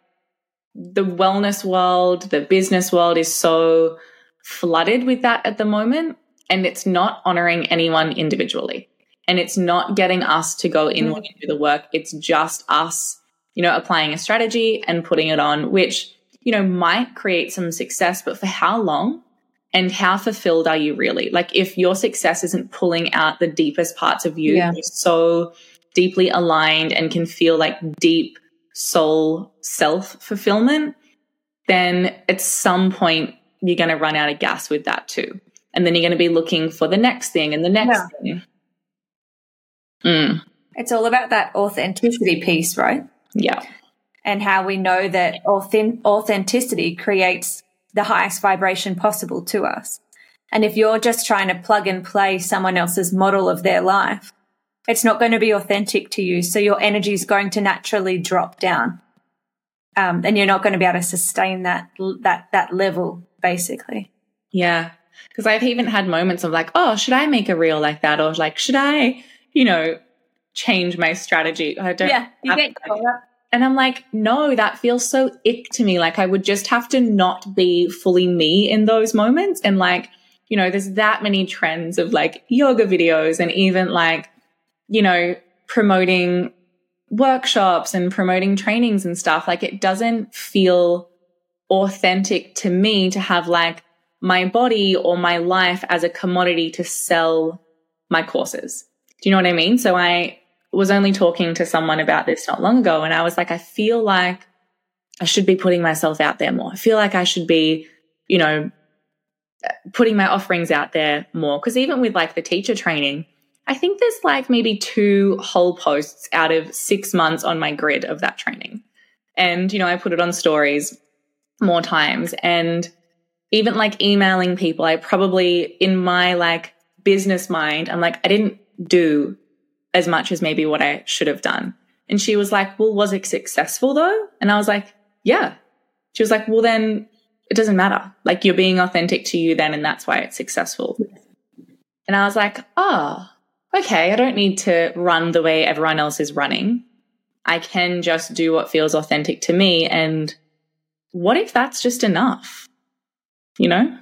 S2: the wellness world, the business world is so flooded with that at the moment and it's not honoring anyone individually. And it's not getting us to go in mm. and do the work. It's just us, you know, applying a strategy and putting it on, which, you know, might create some success, but for how long? And how fulfilled are you really? Like, if your success isn't pulling out the deepest parts of you, yeah. you're so deeply aligned and can feel like deep soul self fulfillment, then at some point you're going to run out of gas with that too and then you're going to be looking for the next thing and the next yeah. thing.
S1: Mm. It's all about that authenticity piece, right?
S2: Yeah.
S1: And how we know that authenticity creates the highest vibration possible to us. And if you're just trying to plug and play someone else's model of their life, it's not going to be authentic to you. So your energy is going to naturally drop down. um, and you're not going to be able to sustain that that that level basically.
S2: Yeah, because I've even had moments of like, oh, should I make a reel like that, or like, should I, you know, change my strategy? I don't.
S1: Yeah, you get
S2: and I'm like, no, that feels so ick to me. Like I would just have to not be fully me in those moments. And like, you know, there's that many trends of like yoga videos and even like, you know, promoting workshops and promoting trainings and stuff. Like it doesn't feel authentic to me to have like my body or my life as a commodity to sell my courses. Do you know what I mean? So I was only talking to someone about this not long ago and I was like, I feel like I should be putting myself out there more. I feel like I should be, you know, putting my offerings out there more. Cause even with like the teacher training, I think there's like maybe two whole posts out of six months on my grid of that training. And, you know, I put it on stories more times and even like emailing people, I probably in my like business mind, I'm like, I didn't do as much as maybe what I should have done. And she was like, Well, was it successful though? And I was like, Yeah. She was like, Well, then it doesn't matter. Like you're being authentic to you then, and that's why it's successful. And I was like, Oh, okay. I don't need to run the way everyone else is running. I can just do what feels authentic to me. And what if that's just enough? You know?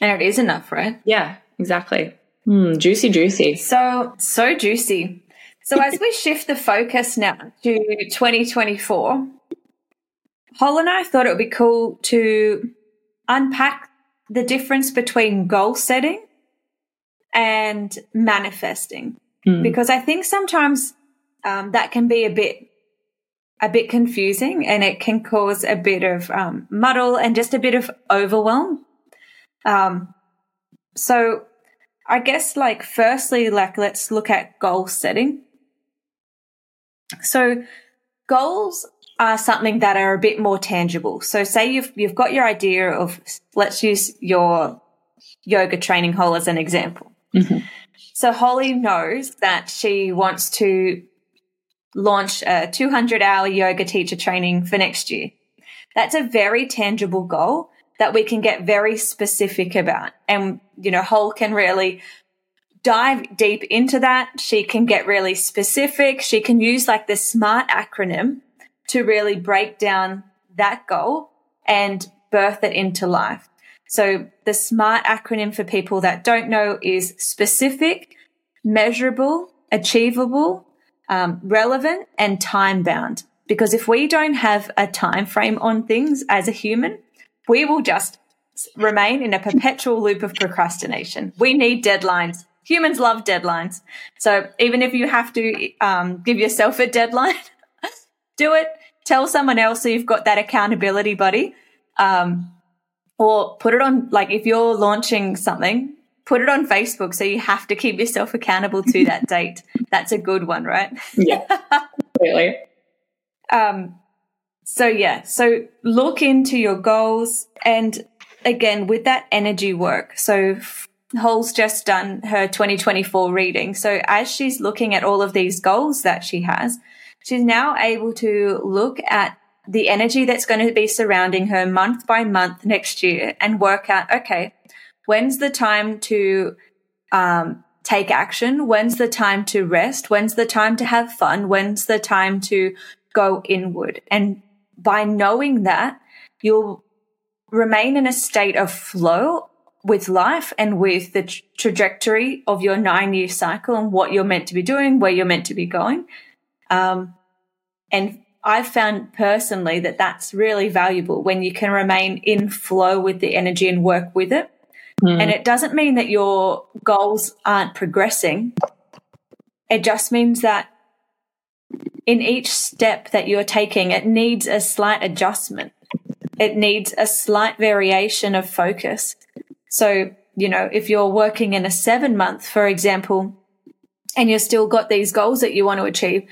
S1: And it is enough, right?
S2: Yeah, exactly. Mm, juicy, juicy.
S1: So, so juicy. So, as we shift the focus now to 2024, Hol and I thought it would be cool to unpack the difference between goal setting and manifesting. Mm. Because I think sometimes um, that can be a bit a bit confusing and it can cause a bit of um, muddle and just a bit of overwhelm. Um, so I guess like firstly, like let's look at goal setting. So goals are something that are a bit more tangible. So say you've you've got your idea of let's use your yoga training Hol as an example. Mm-hmm. So Holly knows that she wants to launch a 200 hour yoga teacher training for next year. That's a very tangible goal that we can get very specific about. And, you know, Hol can really dive deep into that. She can get really specific. She can use like the SMART acronym to really break down that goal and birth it into life. So the SMART acronym for people that don't know is specific, measurable, achievable, um, relevant and time bound. Because if we don't have a time frame on things as a human, we will just remain in a perpetual loop of procrastination. We need deadlines. Humans love deadlines. So even if you have to um, give yourself a deadline, do it. Tell someone else so you've got that accountability buddy. Um, or put it on, like if you're launching something, put it on Facebook so you have to keep yourself accountable to that date. That's a good one, right?
S2: Yeah, completely.
S1: um, so yeah, so look into your goals and again with that energy work. So Hol's just done her 2024 reading. So as she's looking at all of these goals that she has, she's now able to look at the energy that's going to be surrounding her month by month next year and work out, okay, when's the time to um, take action? When's the time to rest? When's the time to have fun? When's the time to go inward? And by knowing that, you'll remain in a state of flow with life and with the tra- trajectory of your nine year cycle and what you're meant to be doing, where you're meant to be going. Um, and I've found personally that that's really valuable when you can remain in flow with the energy and work with it. Mm. And it doesn't mean that your goals aren't progressing. It just means that in each step that you're taking, it needs a slight adjustment. It needs a slight variation of focus. So, you know, if you're working in a seven month, for example, and you've still got these goals that you want to achieve,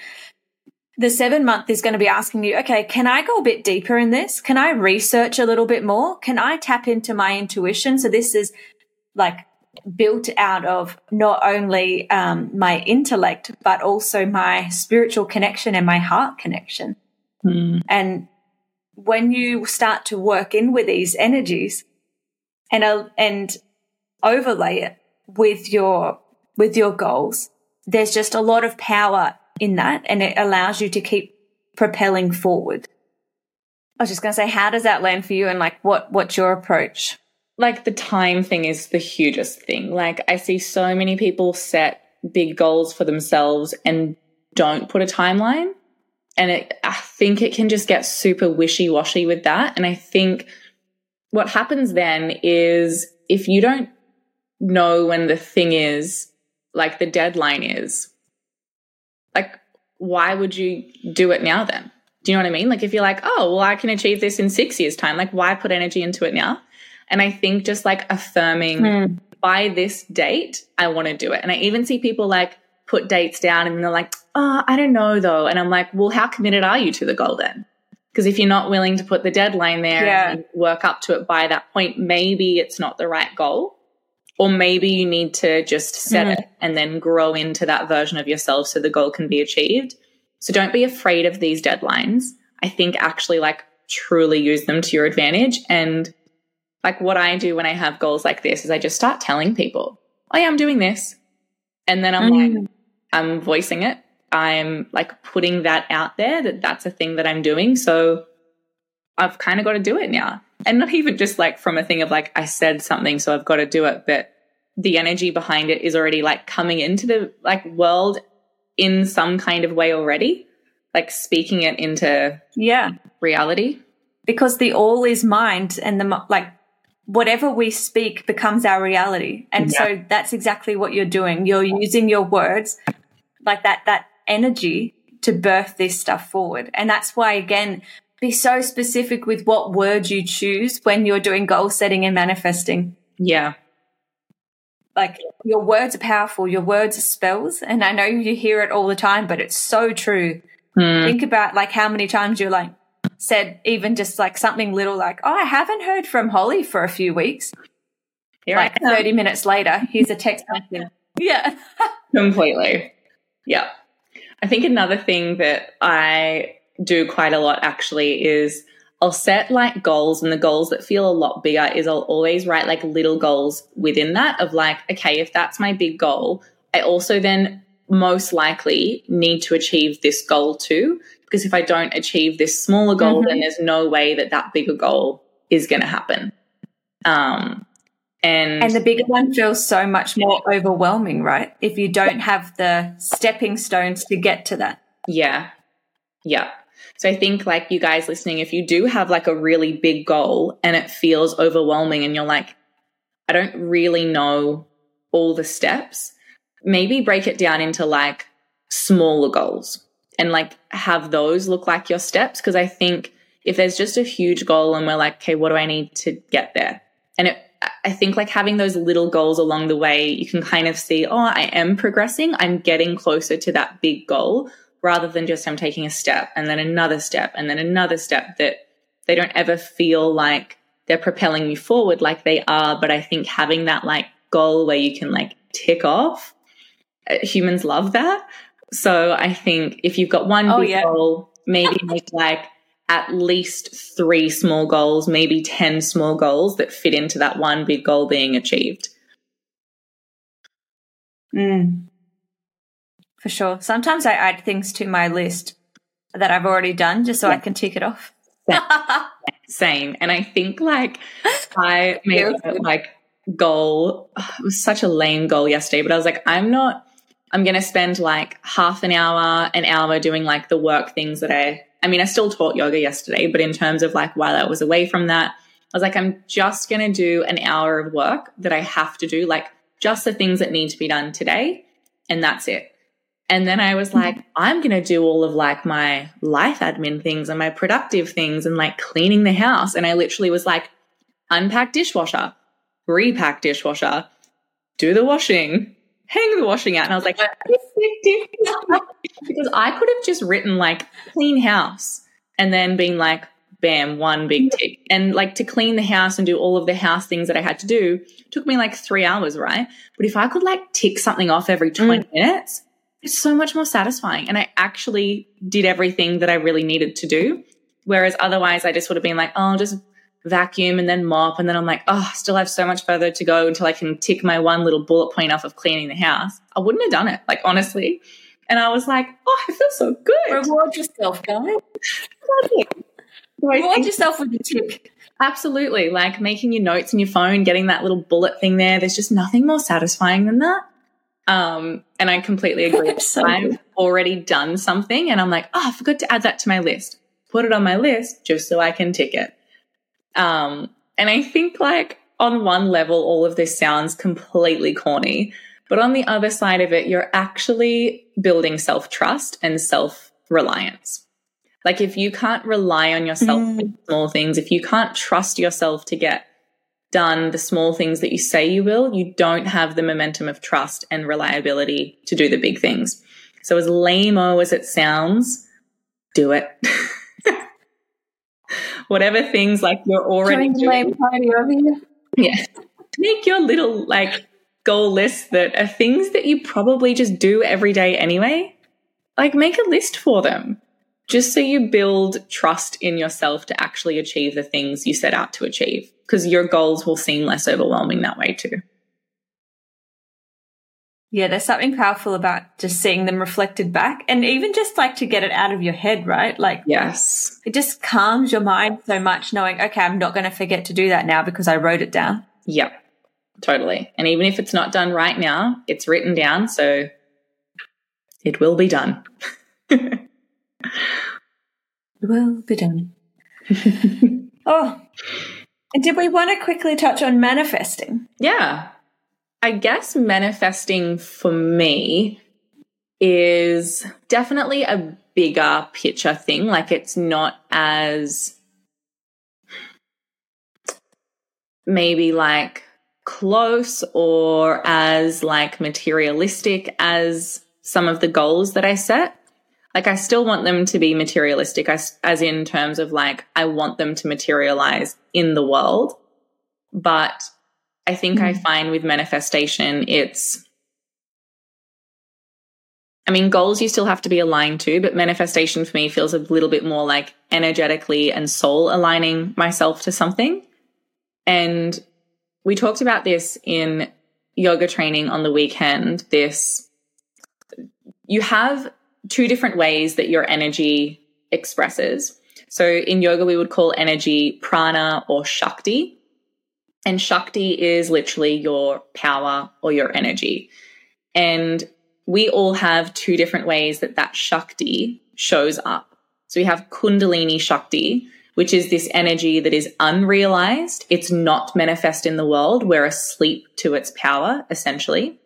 S1: the seven month is going to be asking you, okay, can I go a bit deeper in this? Can I research a little bit more? Can I tap into my intuition? So this is like built out of not only um, my intellect, but also my spiritual connection and my heart connection. Mm. And when you start to work in with these energies and, uh, and overlay it with your, with your goals, there's just a lot of power in that and it allows you to keep propelling forward. I was just going to say, how does that land for you and like what, what's your approach?
S2: Like the time thing is the hugest thing. Like I see so many people set big goals for themselves and don't put a timeline. And it, I think it can just get super wishy washy with that. And I think what happens then is if you don't know when the thing is, like the deadline is, like, why would you do it now then? Do you know what I mean? Like, if you're like, oh, well, I can achieve this in six years' time, like, why put energy into it now? And I think just like affirming mm. by this date, I want to do it. And I even see people like put dates down and they're like, oh, I don't know though. And I'm like, well, how committed are you to the goal then? Because if you're not willing to put the deadline there yeah. and work up to it by that point, maybe it's not the right goal. Or maybe you need to just set mm. it and then grow into that version of yourself so the goal can be achieved. So don't be afraid of these deadlines. I think actually like truly use them to your advantage. And like what I do when I have goals like this is I just start telling people, oh yeah, I'm doing this. And then I'm mm. like, I'm voicing it. I'm like putting that out there that that's a thing that I'm doing. So I've kind of got to do it now and not even just like from a thing of like I said something so I've got to do it but the energy behind it is already like coming into the like world in some kind of way already like speaking it into
S1: yeah
S2: reality
S1: because the all is mind and the like whatever we speak becomes our reality and yeah. so that's exactly what you're doing you're using your words like that that energy to birth this stuff forward and that's why again be so specific with what words you choose when you're doing goal setting and manifesting.
S2: Yeah.
S1: Like your words are powerful, your words are spells. And I know you hear it all the time, but it's so true. Mm. Think about like how many times you're like said even just like something little like, Oh, I haven't heard from Holly for a few weeks. Here like 30 minutes later, here's a text message. Yeah.
S2: Completely. Yeah. I think another thing that I do quite a lot actually is I'll set like goals and the goals that feel a lot bigger is I'll always write like little goals within that of like, okay, if that's my big goal, I also then most likely need to achieve this goal too. Because if I don't achieve this smaller goal, mm-hmm. then there's no way that that bigger goal is going to happen. Um, and,
S1: and the bigger one feels so much more overwhelming, right? If you don't have the stepping stones to get to that.
S2: Yeah. Yeah. So I think like you guys listening, if you do have like a really big goal and it feels overwhelming and you're like, I don't really know all the steps, maybe break it down into like smaller goals and like have those look like your steps. Cause I think if there's just a huge goal and we're like, okay, what do I need to get there? And it, I think like having those little goals along the way, you can kind of see, oh, I am progressing. I'm getting closer to that big goal rather than just I'm taking a step and then another step and then another step that they don't ever feel like they're propelling you forward like they are. But I think having that like goal where you can like tick off, uh, humans love that. So I think if you've got one oh, big yeah. goal, maybe make like at least three small goals, maybe 10 small goals that fit into that one big goal being achieved.
S1: Mm for sure. Sometimes I add things to my list that I've already done just so yeah. I can tick it off.
S2: Same. And I think like I made like goal. It was such a lame goal yesterday, but I was like, I'm not, I'm going to spend like half an hour, an hour doing like the work things that I, I mean, I still taught yoga yesterday, but in terms of like while I was away from that, I was like, I'm just going to do an hour of work that I have to do, like just the things that need to be done today. And that's it. And then I was like, mm-hmm. I'm going to do all of like my life admin things and my productive things and like cleaning the house. And I literally was like, unpack dishwasher, repack dishwasher, do the washing, hang the washing out. And I was like, because I could have just written like clean house and then being like, bam, one big tick. And like to clean the house and do all of the house things that I had to do took me like three hours, right? But if I could like tick something off every 20 mm. minutes, it's so much more satisfying. And I actually did everything that I really needed to do. Whereas otherwise, I just would have been like, oh, I'll just vacuum and then mop. And then I'm like, oh, I still have so much further to go until I can tick my one little bullet point off of cleaning the house. I wouldn't have done it, like, honestly. And I was like, oh, I feel so good.
S1: Reward yourself, guys. Reward yourself with a tip.
S2: Absolutely. Like making your notes in your phone, getting that little bullet thing there. There's just nothing more satisfying than that. Um, and I completely agree. so I've already done something and I'm like, oh, I forgot to add that to my list. Put it on my list just so I can tick it. Um, and I think like on one level, all of this sounds completely corny, but on the other side of it, you're actually building self trust and self reliance. Like if you can't rely on yourself mm. with small things, if you can't trust yourself to get done the small things that you say you will, you don't have the momentum of trust and reliability to do the big things. So as lame as it sounds, do it. Whatever things like you're already doing. Party over here. Yeah. Make your little like goal list that are things that you probably just do every day anyway. Like make a list for them just so you build trust in yourself to actually achieve the things you set out to achieve, because your goals will seem less overwhelming that way too.
S1: Yeah, there's something powerful about just seeing them reflected back and even just like to get it out of your head, right? Like,
S2: yes,
S1: it just calms your mind so much knowing, okay, I'm not going to forget to do that now because I wrote it down.
S2: Yep, totally. And even if it's not done right now, it's written down. So it will be done.
S1: It will be done. oh, and did we want to quickly touch on manifesting?
S2: Yeah. I guess manifesting for me is definitely a bigger picture thing. Like it's not as maybe like close or as like materialistic as some of the goals that I set like I still want them to be materialistic as, as in terms of like I want them to materialize in the world. But I think mm. I find with manifestation it's I mean goals you still have to be aligned to, but manifestation for me feels a little bit more like energetically and soul aligning myself to something. And we talked about this in yoga training on the weekend. This you have two different ways that your energy expresses. So in yoga, we would call energy prana or shakti. And shakti is literally your power or your energy. And we all have two different ways that that shakti shows up. So we have kundalini shakti, which is this energy that is unrealized. It's not manifest in the world. We're asleep to its power, essentially.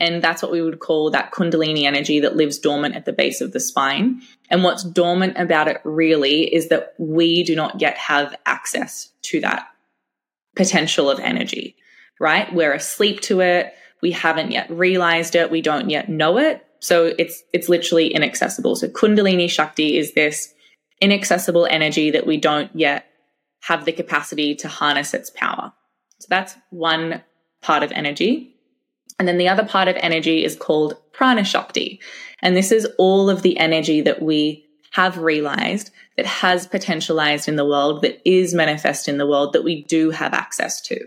S2: And that's what we would call that Kundalini energy that lives dormant at the base of the spine. And what's dormant about it really is that we do not yet have access to that potential of energy, right? We're asleep to it. We haven't yet realized it. We don't yet know it. So it's, it's literally inaccessible. So Kundalini Shakti is this inaccessible energy that we don't yet have the capacity to harness its power. So that's one part of energy. And then the other part of energy is called prana shakti. And this is all of the energy that we have realized that has potentialized in the world, that is manifest in the world, that we do have access to.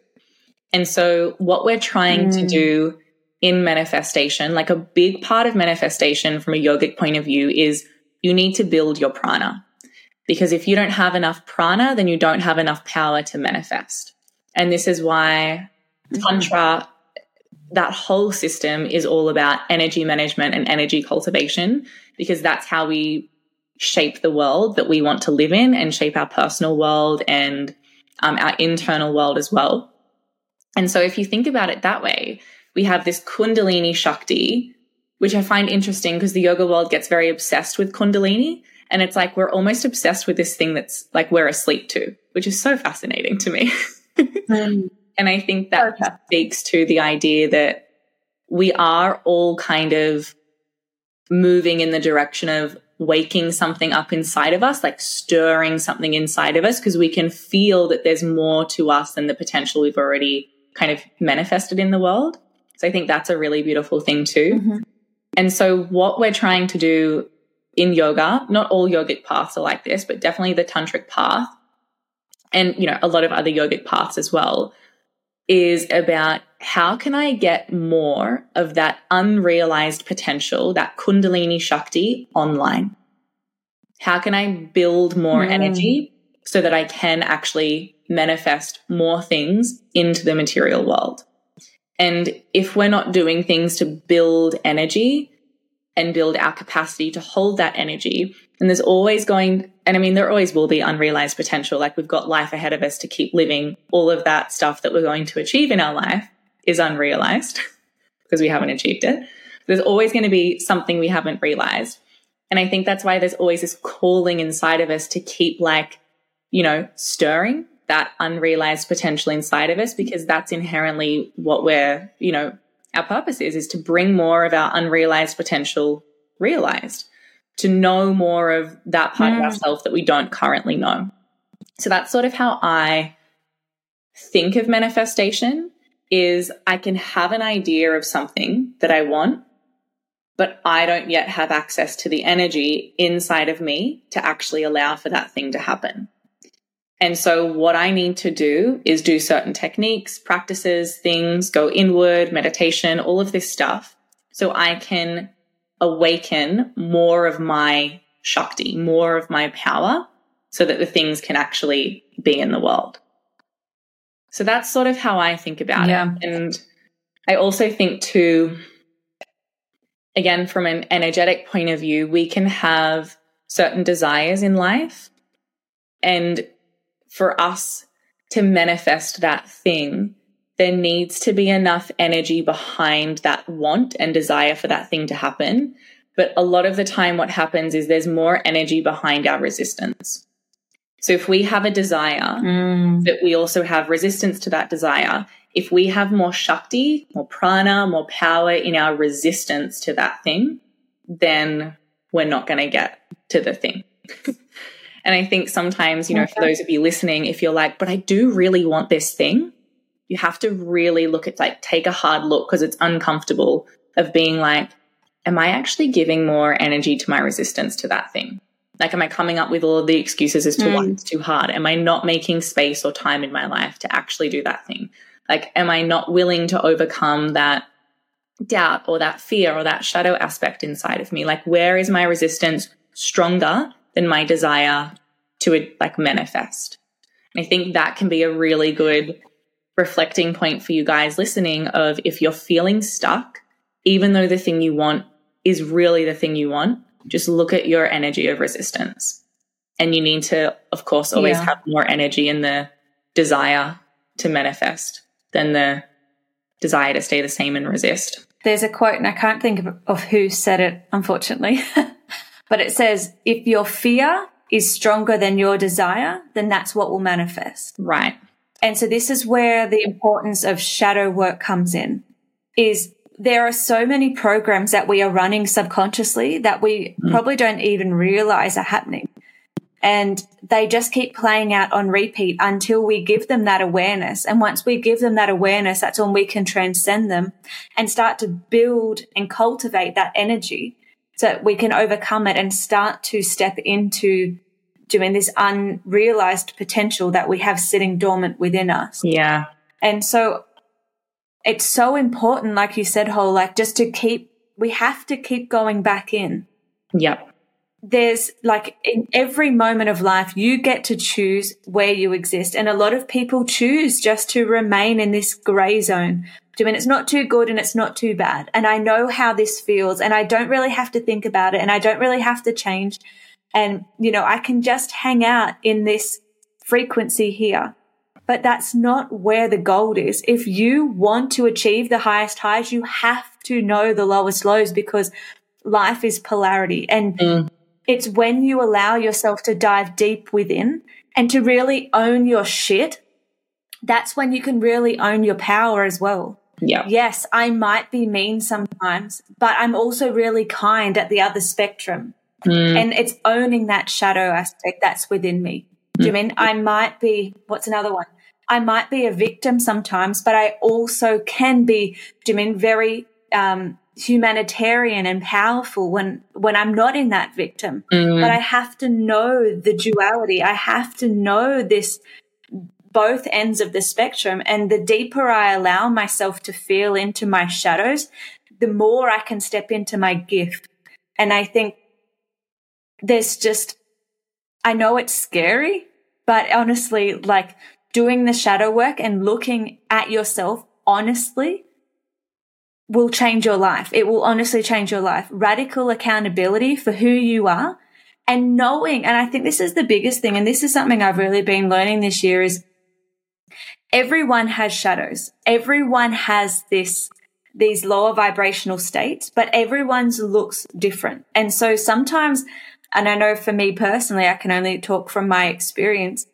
S2: And so what we're trying mm. to do in manifestation, like a big part of manifestation from a yogic point of view is you need to build your prana. Because if you don't have enough prana, then you don't have enough power to manifest. And this is why mm-hmm. Tantra that whole system is all about energy management and energy cultivation because that's how we shape the world that we want to live in and shape our personal world and um, our internal world as well. And so, if you think about it that way, we have this Kundalini Shakti, which I find interesting because the yoga world gets very obsessed with Kundalini. And it's like we're almost obsessed with this thing that's like we're asleep to, which is so fascinating to me. mm. And I think that okay. speaks to the idea that we are all kind of moving in the direction of waking something up inside of us, like stirring something inside of us, because we can feel that there's more to us than the potential we've already kind of manifested in the world. So I think that's a really beautiful thing too. Mm-hmm. And so what we're trying to do in yoga, not all yogic paths are like this, but definitely the tantric path and you know a lot of other yogic paths as well is about how can I get more of that unrealized potential, that kundalini shakti online? How can I build more mm. energy so that I can actually manifest more things into the material world? And if we're not doing things to build energy and build our capacity to hold that energy, and there's always going, and I mean, there always will be unrealized potential. Like we've got life ahead of us to keep living. All of that stuff that we're going to achieve in our life is unrealized because we haven't achieved it. There's always going to be something we haven't realized. And I think that's why there's always this calling inside of us to keep like, you know, stirring that unrealized potential inside of us because that's inherently what we're, you know, our purpose is, is to bring more of our unrealized potential realized, to know more of that part mm. of ourselves that we don't currently know. So that's sort of how I think of manifestation is I can have an idea of something that I want, but I don't yet have access to the energy inside of me to actually allow for that thing to happen. And so, what I need to do is do certain techniques, practices, things, go inward, meditation, all of this stuff, so I can awaken more of my Shakti, more of my power, so that the things can actually be in the world. So, that's sort of how I think about yeah. it. And I also think, too, again, from an energetic point of view, we can have certain desires in life. And for us to manifest that thing, there needs to be enough energy behind that want and desire for that thing to happen. But a lot of the time, what happens is there's more energy behind our resistance. So if we have a desire, mm. but we also have resistance to that desire, if we have more Shakti, more prana, more power in our resistance to that thing, then we're not going to get to the thing. And I think sometimes, you know, for those of you listening, if you're like, but I do really want this thing, you have to really look at like take a hard look because it's uncomfortable of being like, am I actually giving more energy to my resistance to that thing? Like, am I coming up with all of the excuses as to mm. why it's too hard? Am I not making space or time in my life to actually do that thing? Like, am I not willing to overcome that doubt or that fear or that shadow aspect inside of me? Like, where is my resistance stronger than my desire to like manifest. And I think that can be a really good reflecting point for you guys listening of if you're feeling stuck, even though the thing you want is really the thing you want, just look at your energy of resistance. And you need to, of course, always yeah. have more energy in the desire to manifest than the desire to stay the same and resist.
S1: There's a quote, and I can't think of, of who said it, unfortunately. But it says, if your fear is stronger than your desire, then that's what will manifest.
S2: Right.
S1: And so this is where the importance of shadow work comes in is there are so many programs that we are running subconsciously that we mm. probably don't even realize are happening. And they just keep playing out on repeat until we give them that awareness. And once we give them that awareness, that's when we can transcend them and start to build and cultivate that energy so we can overcome it and start to step into doing this unrealized potential that we have sitting dormant within us.
S2: Yeah.
S1: And so it's so important, like you said, Hol, like just to keep, we have to keep going back in.
S2: Yep.
S1: There's like in every moment of life, you get to choose where you exist. And a lot of people choose just to remain in this gray zone I mean, it's not too good and it's not too bad. And I know how this feels and I don't really have to think about it and I don't really have to change. And, you know, I can just hang out in this frequency here. But that's not where the gold is. If you want to achieve the highest highs, you have to know the lowest lows because life is polarity. And mm. it's when you allow yourself to dive deep within and to really own your shit, that's when you can really own your power as well.
S2: Yeah.
S1: Yes, I might be mean sometimes, but I'm also really kind at the other spectrum. Mm. And it's owning that shadow aspect that's within me. Do you mm. mean I might be, what's another one? I might be a victim sometimes, but I also can be, do you mean very, um, humanitarian and powerful when when I'm not in that victim. Mm. But I have to know the duality. I have to know this both ends of the spectrum. And the deeper I allow myself to feel into my shadows, the more I can step into my gift. And I think there's just, I know it's scary, but honestly, like doing the shadow work and looking at yourself honestly will change your life. It will honestly change your life. Radical accountability for who you are and knowing, and I think this is the biggest thing, and this is something I've really been learning this year is everyone has shadows. Everyone has this, these lower vibrational states, but everyone's looks different. And so sometimes, and I know for me personally, I can only talk from my experience.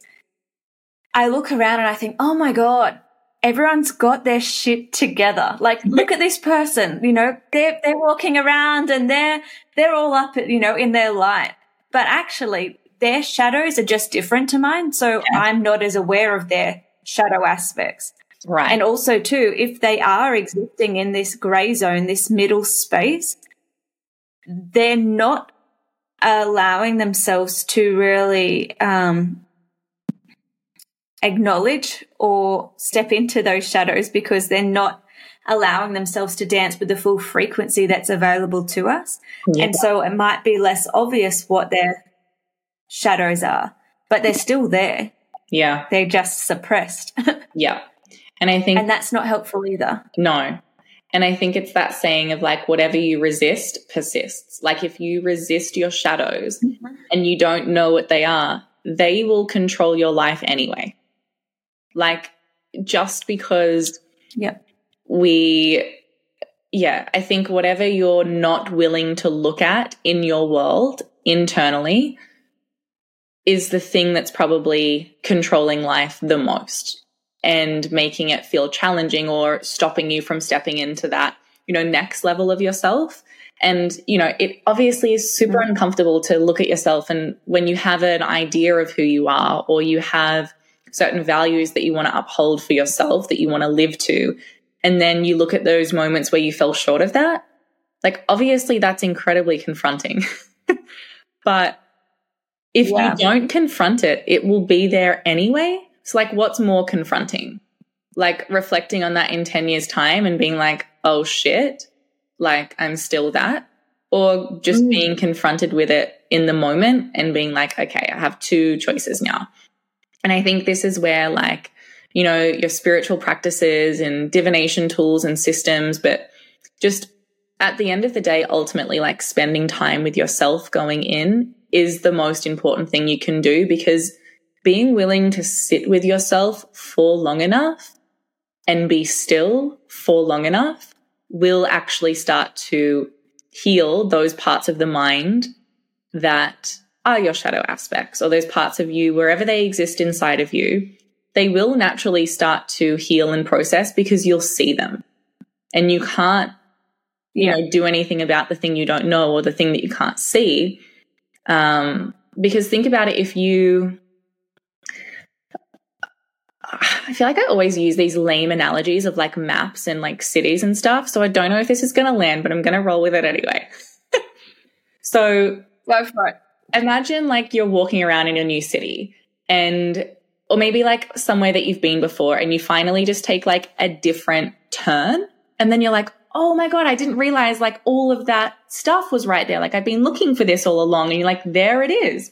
S1: I look around and I think, oh my God, everyone's got their shit together. Like, look at this person, you know, they're, they're walking around and they're, they're all up, you know, in their light. But actually, their shadows are just different to mine. So yeah. I'm not as aware of their shadow aspects.
S2: Right.
S1: And also, too, if they are existing in this gray zone, this middle space, they're not allowing themselves to really um, acknowledge or step into those shadows because they're not allowing themselves to dance with the full frequency that's available to us. Yeah. And so it might be less obvious what their shadows are, but they're still there.
S2: Yeah.
S1: They're just suppressed.
S2: yeah. And I think
S1: And that's not helpful either.
S2: No. And I think it's that saying of like, whatever you resist persists. Like, if you resist your shadows mm-hmm. and you don't know what they are, they will control your life anyway. Like just because
S1: yeah.
S2: we yeah, I think whatever you're not willing to look at in your world internally is the thing that's probably controlling life the most and making it feel challenging or stopping you from stepping into that, you know, next level of yourself. And, you know, it obviously is super mm-hmm. uncomfortable to look at yourself and when you have an idea of who you are or you have certain values that you want to uphold for yourself, that you want to live to. And then you look at those moments where you fell short of that. Like, obviously, that's incredibly confronting. but if yeah. you don't confront it, it will be there anyway. So, like, what's more confronting? Like, reflecting on that in 10 years' time and being like, oh shit, like, I'm still that. Or just mm. being confronted with it in the moment and being like, okay, I have two choices now. And I think this is where, like, you know, your spiritual practices and divination tools and systems, but just at the end of the day, ultimately, like spending time with yourself going in is the most important thing you can do because being willing to sit with yourself for long enough and be still for long enough will actually start to heal those parts of the mind that are your shadow aspects or those parts of you, wherever they exist inside of you, they will naturally start to heal and process because you'll see them. And you can't, you know, do anything about the thing you don't know or the thing that you can't see. Um, because think about it if you, I feel like I always use these lame analogies of like maps and like cities and stuff. So I don't know if this is going to land, but I'm going to roll with it anyway. so,
S1: go for it
S2: imagine like you're walking around in a new city and or maybe like somewhere that you've been before and you finally just take like a different turn and then you're like oh my god i didn't realize like all of that stuff was right there like i've been looking for this all along and you're like there it is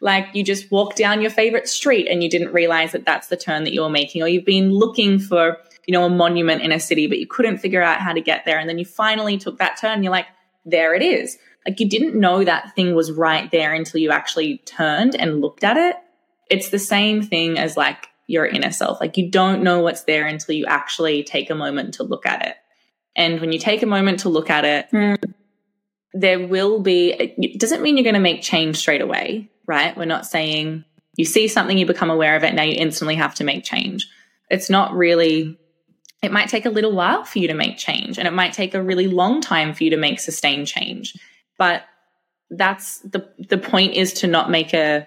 S2: like you just walk down your favorite street and you didn't realize that that's the turn that you were making or you've been looking for you know a monument in a city but you couldn't figure out how to get there and then you finally took that turn and you're like there it is like you didn't know that thing was right there until you actually turned and looked at it. It's the same thing as like your inner self. Like you don't know what's there until you actually take a moment to look at it. And when you take a moment to look at it, mm. there will be, it doesn't mean you're going to make change straight away, right? We're not saying you see something, you become aware of it, now you instantly have to make change. It's not really, it might take a little while for you to make change, and it might take a really long time for you to make sustained change. But that's the the point is to not make a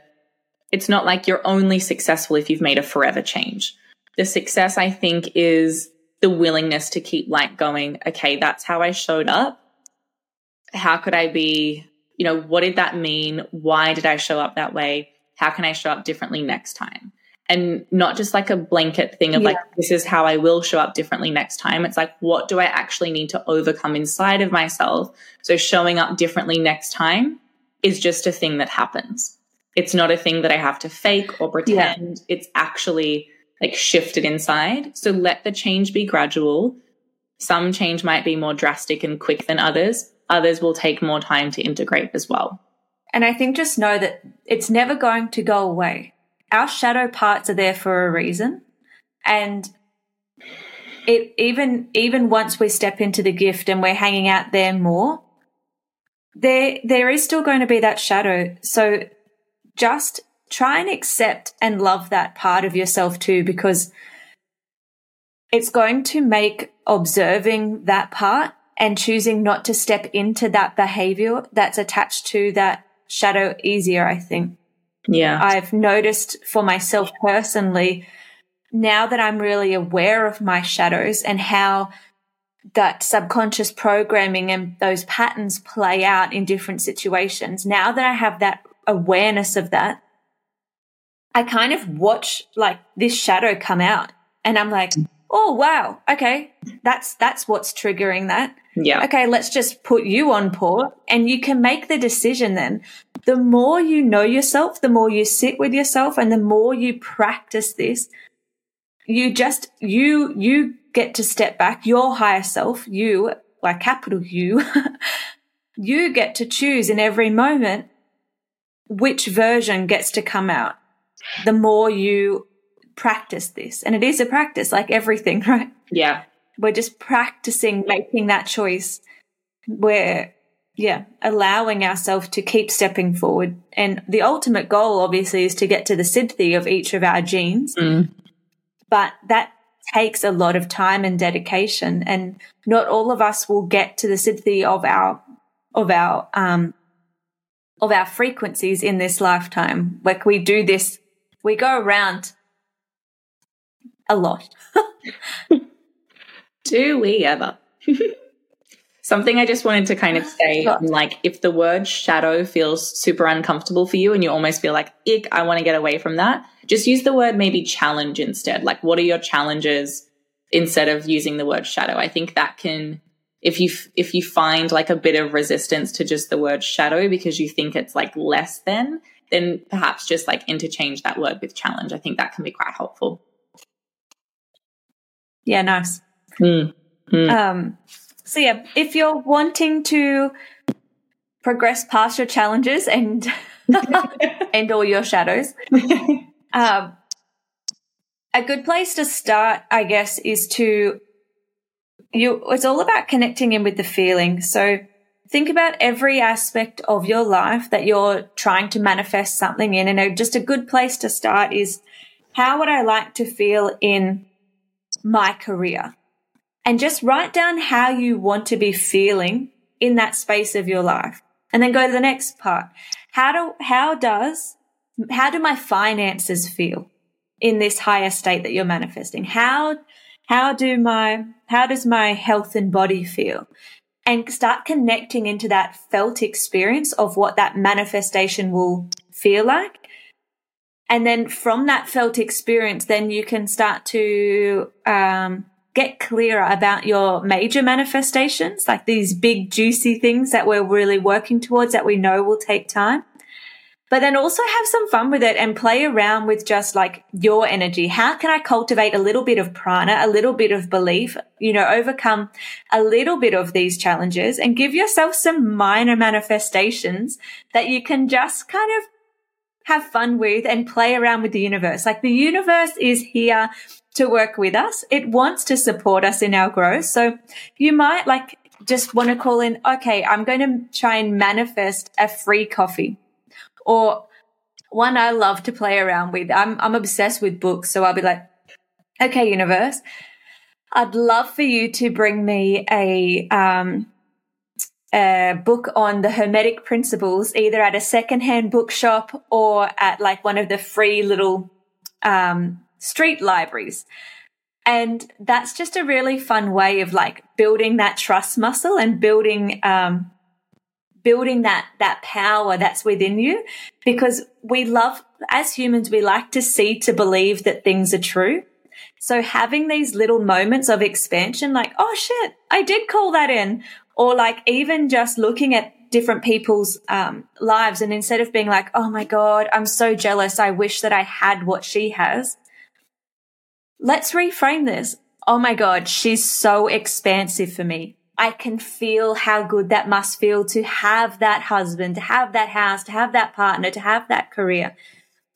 S2: it's not like you're only successful if you've made a forever change. The success I think is the willingness to keep like going, okay, that's how I showed up how could I be, you know, what did that mean? Why did I show up that way? How can I show up differently next time? And not just like a blanket thing of yeah. like, this is how I will show up differently next time. It's like, what do I actually need to overcome inside of myself? So showing up differently next time is just a thing that happens. It's not a thing that I have to fake or pretend. Yeah. It's actually like shifted inside. So let the change be gradual. Some change might be more drastic and quick than others. Others will take more time to integrate as well.
S1: And I think just know that it's never going to go away. Our shadow parts are there for a reason. And it even even once we step into the gift and we're hanging out there more, there there is still going to be that shadow. So just try and accept and love that part of yourself too, because it's going to make observing that part and choosing not to step into that behavior that's attached to that shadow easier, I think.
S2: Yeah.
S1: I've noticed for myself personally, now that I'm really aware of my shadows and how that subconscious programming and those patterns play out in different situations, now that I have that awareness of that, I kind of watch like this shadow come out and I'm like, oh wow, okay, that's that's what's triggering that.
S2: Yeah.
S1: Okay, let's just put you on pause and you can make the decision then. The more you know yourself, the more you sit with yourself and the more you practice this, you just you you get to step back, your higher self, you, like capital U, you get to choose in every moment which version gets to come out. The more you practice this. And it is a practice, like everything, right?
S2: Yeah.
S1: We're just practicing making that choice. We're, yeah, allowing ourselves to keep stepping forward. And the ultimate goal, obviously, is to get to the synthety of each of our genes.
S2: Mm.
S1: But that takes a lot of time and dedication. And not all of us will get to the synthety of our, of our, um, of our frequencies in this lifetime. Like we do this, we go around a lot.
S2: Do we ever? Something I just wanted to kind of say, like, if the word shadow feels super uncomfortable for you and you almost feel like, ick, I want to get away from that, just use the word maybe challenge instead. Like, what are your challenges instead of using the word shadow? I think that can, if you, if you find like a bit of resistance to just the word shadow because you think it's like less than, then perhaps just like interchange that word with challenge. I think that can be quite helpful.
S1: Yeah, nice.
S2: Mm. Mm.
S1: Um, so yeah, if you're wanting to progress past your challenges and and all your shadows, um, a good place to start, I guess, is to you. It's all about connecting in with the feeling. So think about every aspect of your life that you're trying to manifest something in, and just a good place to start is how would I like to feel in my career and just write down how you want to be feeling in that space of your life. And then go to the next part. How do, how does, how do my finances feel in this higher state that you're manifesting? How, how do my, how does my health and body feel? And start connecting into that felt experience of what that manifestation will feel like. And then from that felt experience, then you can start to, um, get clearer about your major manifestations, like these big juicy things that we're really working towards that we know will take time. But then also have some fun with it and play around with just like your energy. How can I cultivate a little bit of prana, a little bit of belief, you know, overcome a little bit of these challenges and give yourself some minor manifestations that you can just kind of have fun with and play around with the universe. Like the universe is here to work with us. It wants to support us in our growth. So you might like just want to call in, okay, I'm going to try and manifest a free coffee or one I love to play around with. I'm, I'm obsessed with books. So I'll be like, okay, universe, I'd love for you to bring me a, um, a book on the Hermetic principles, either at a secondhand bookshop or at like one of the free little um, street libraries. And that's just a really fun way of like building that trust muscle and building, um, building that that power that's within you. Because we love as humans we like to see to believe that things are true. So having these little moments of expansion like oh shit i did call that in or like even just looking at different people's um, lives and instead of being like oh my god i'm so jealous i wish that i had what she has let's reframe this oh my god she's so expansive for me I can feel how good that must feel to have that husband, to have that house, to have that partner, to have that career.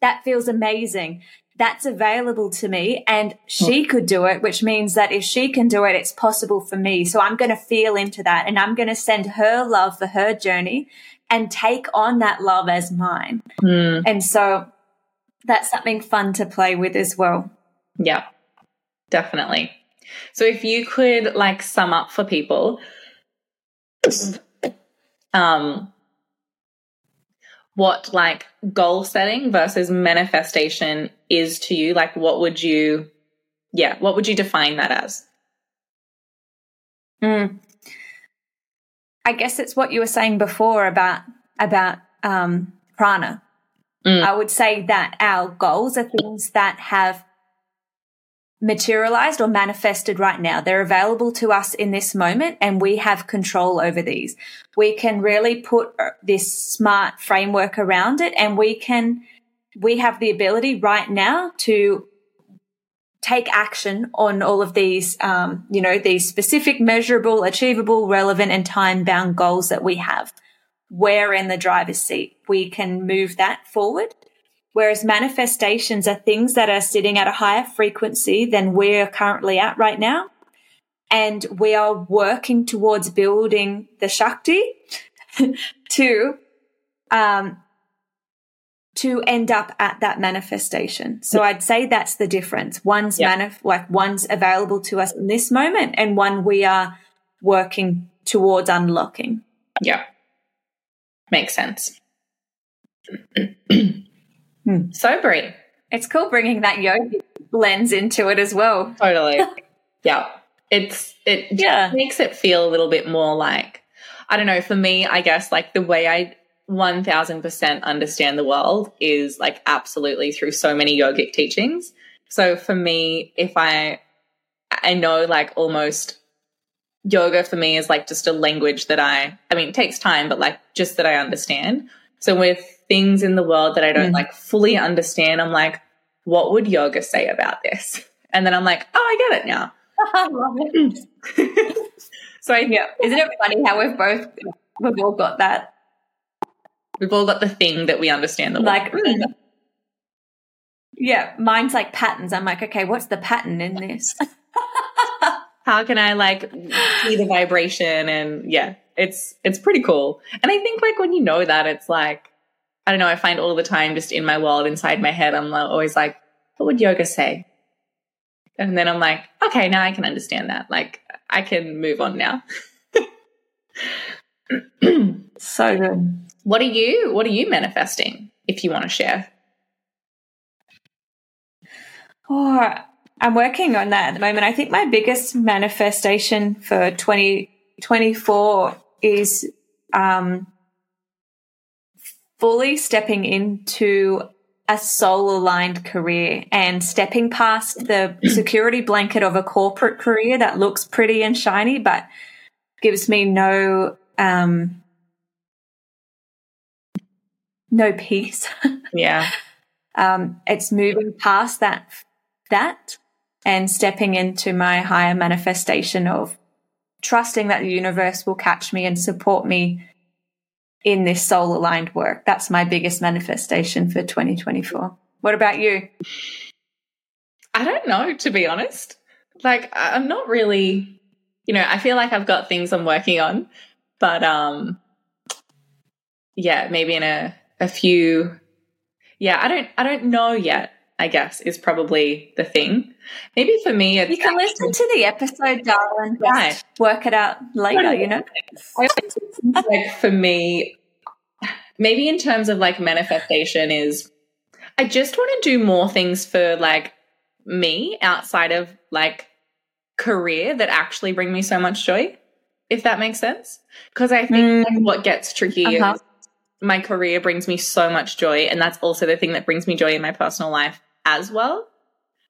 S1: That feels amazing. That's available to me and she could do it, which means that if she can do it, it's possible for me. So I'm going to feel into that and I'm going to send her love for her journey and take on that love as mine. Mm. And so that's something fun to play with as well.
S2: Yeah, definitely. So if you could like sum up for people, um, what like goal setting versus manifestation is to you, like what would you, yeah, what would you define that as?
S1: Mm. I guess it's what you were saying before about about um, prana. Mm. I would say that our goals are things that have materialized or manifested right now. They're available to us in this moment and we have control over these. We can really put uh, this smart framework around it and we can, we have the ability right now to take action on all of these, um, you know, these specific, measurable, achievable, relevant and time bound goals that we have. We're in the driver's seat. We can move that forward Whereas manifestations are things that are sitting at a higher frequency than we're currently at right now. And we are working towards building the Shakti to, um, to end up at that manifestation. So I'd say that's the difference. One's yeah. manif- like one's available to us in this moment and one we are working towards unlocking.
S2: Yeah. Makes sense. Hmm. Sobering.
S1: It's cool bringing that yoga lens into it as well.
S2: Totally. yeah. It's, it yeah. makes it feel a little bit more like, I don't know, for me, I guess like the way I 1000% understand the world is like absolutely through so many yogic teachings. So for me, if I, I know like almost yoga for me is like just a language that I, I mean, it takes time, but like just that I understand. So with things in the world that I don't mm. like fully understand, I'm like, what would yoga say about this? And then I'm like, oh, I get it now. I love
S1: it. so I, yeah, isn't it funny how we've both we've all got that?
S2: We've all got the thing that we understand the world. like. Mm.
S1: Yeah, mine's like patterns. I'm like, okay, what's the pattern in this?
S2: How can I like see the vibration and yeah, it's it's pretty cool. And I think like when you know that, it's like I don't know. I find all the time just in my world, inside my head, I'm always like, what would yoga say? And then I'm like, okay, now I can understand that. Like I can move on now.
S1: so good.
S2: What are you? What are you manifesting? If you want to share.
S1: Oh, I'm working on that at the moment. I think my biggest manifestation for 2024 is um, fully stepping into a soul aligned career and stepping past the security blanket of a corporate career that looks pretty and shiny, but gives me no, um, no peace.
S2: Yeah.
S1: um, it's moving past that, that and stepping into my higher manifestation of trusting that the universe will catch me and support me in this soul aligned work. That's my biggest manifestation for 2024. What about you?
S2: I don't know, to be honest. Like, I'm not really, you know, I feel like I've got things I'm working on, but, um, yeah, maybe in a, a few, yeah, I don't, I don't know yet. I guess is probably the thing. Maybe for me,
S1: you can listen to the episode, darling. Right, work it out later. You know,
S2: like for me, maybe in terms of like manifestation is, I just want to do more things for like me outside of like career that actually bring me so much joy. if that makes sense. Because I think
S1: Mm.
S2: what gets tricky
S1: Uh-huh.
S2: is my career brings me so much joy, and that's also the thing that brings me joy in my personal life as well.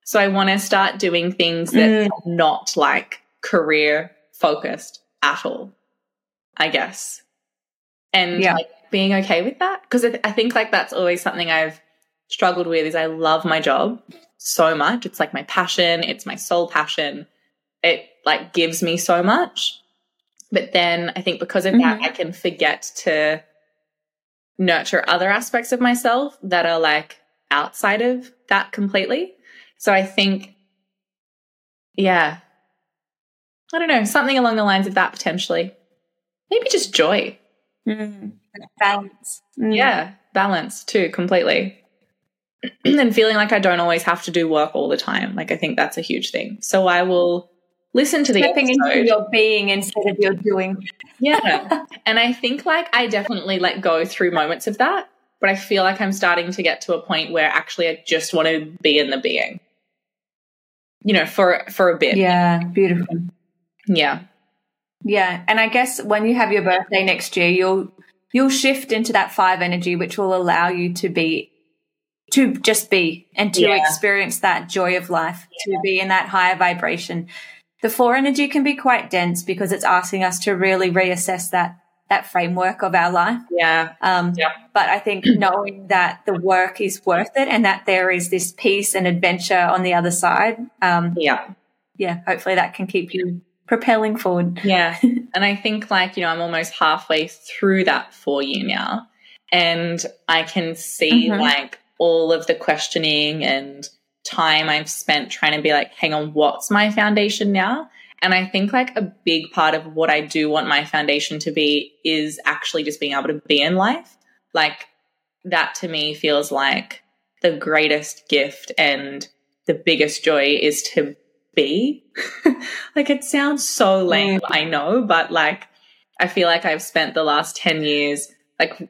S2: So I want to start doing things that
S1: Mm.
S2: are not like career focused at all, I guess. And
S1: Yeah.
S2: like being okay with that. Because I, th- I think like that's always something I've struggled with is I love my job so much. It's like my passion, it's my sole passion. It like gives me so much. But then I think because of that,
S1: Mhm.
S2: I can forget to nurture other aspects of myself that are like outside of that completely. So I think, yeah, I don't know, something along the lines of that potentially. Maybe just joy.
S1: Mm. Balance. Mm.
S2: Yeah, balance too, completely. and feeling like I don't always have to do work all the time. Like, I think that's a huge thing. So I will listen to the
S1: Stepping into your being instead of your doing.
S2: Yeah. and I think like I definitely like go through moments of that, but I feel like I'm starting to get to a point where actually I just want to be in the being. You know, for for a bit.
S1: Yeah, beautiful.
S2: Yeah.
S1: Yeah, and I guess when you have your birthday next year, you'll you'll shift into that five energy, which will allow you to be to just be and to
S2: Yeah.
S1: experience that joy of life, to be in that higher vibration. The four energy can be quite dense because it's asking us to really reassess that that framework of our life.
S2: Yeah.
S1: Um,
S2: Yeah.
S1: But I think knowing that the work is worth it and that there is this peace and adventure on the other side, um,
S2: Yeah.
S1: yeah, hopefully that can keep you propelling forward.
S2: Yeah. and I think like, you know, I'm almost halfway through that for you now. And I can see
S1: Mhm.
S2: like all of the questioning and time I've spent trying to be like, hang on, what's my foundation now? And I think like a big part of what I do want my foundation to be is actually just being able to be in life. Like that to me feels like the greatest gift and the biggest joy is to be. like it sounds so lame, I know, but like I feel like I've spent the last 10 years like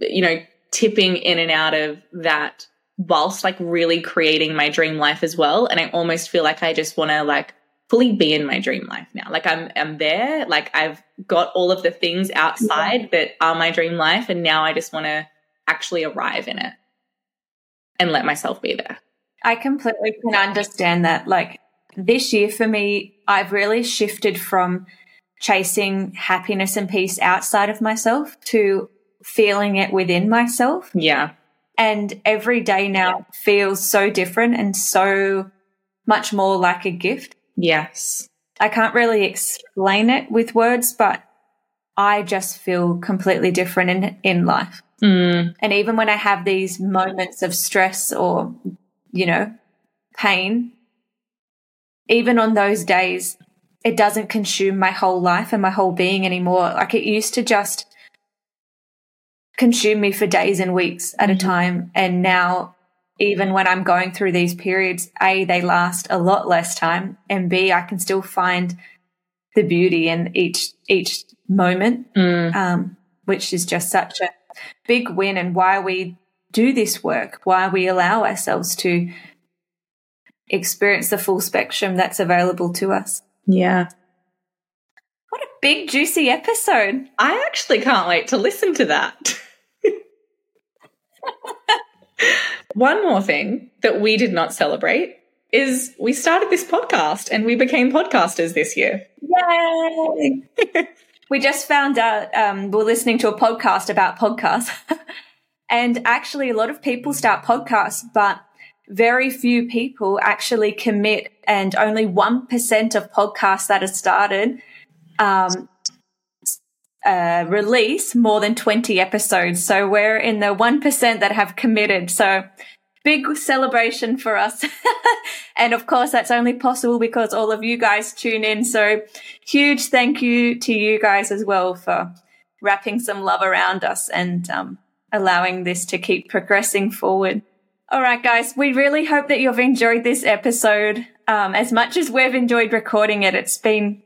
S2: you know tipping in and out of that whilst like really creating my dream life as well and I almost feel like I just want to like fully be in my dream life now. Like I'm I'm there, like I've got all of the things outside that are my dream life and now I just want to actually arrive in it and let myself be there.
S1: I completely can understand that. Like this year for me, I've really shifted from chasing happiness and peace outside of myself to feeling it within myself.
S2: Yeah.
S1: And every day now feels so different and so much more like a gift.
S2: Yes.
S1: I can't really explain it with words, but I just feel completely different in, in life.
S2: Mm,
S1: And even when I have these moments of stress or, you know, pain, even on those days, it doesn't consume my whole life and my whole being anymore. Like it used to just consume me for days and weeks at a time. And now, even when I'm going through these periods, A, they last a lot less time. And B, I can still find the beauty in each, each moment
S2: mm,
S1: um, which is just such a big win and why we do this work, why we allow ourselves to experience the full spectrum that's available to us.
S2: yeah.
S1: What a big, juicy episode.
S2: I actually can't wait to listen to that. One more thing that we did not celebrate is we started this podcast and we became podcasters this year.
S1: Yay! we just found out um, we're listening to a podcast about podcasts. and actually, a lot of people start podcasts, but very few people actually commit, and only 1% of podcasts that are started um, uh, release more than 20 episodes. So we're in the 1% that have committed. So big celebration for us. and of course, that's only possible because all of you guys tune in. So huge thank you to you guys as well for wrapping some love around us and um, allowing this to keep progressing forward. All right, guys, we really hope that you've enjoyed this episode um, as much as we've enjoyed recording it. It's been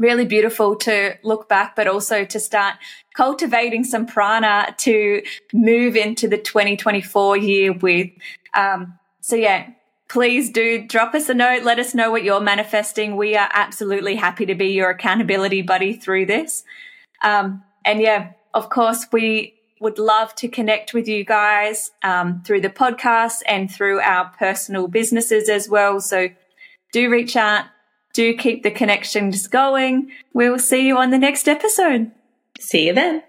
S1: really beautiful to look back, but also to start cultivating some prana to move into the 2024 year with. Um, so yeah, please do drop us a note. Let us know what you're manifesting. We are absolutely happy to be your accountability buddy through this. Um, and yeah, of course, we would love to connect with you guys um, through the podcast and through our personal businesses as well. So do reach out, do keep the connections going. We will see you on the next episode.
S2: See you then.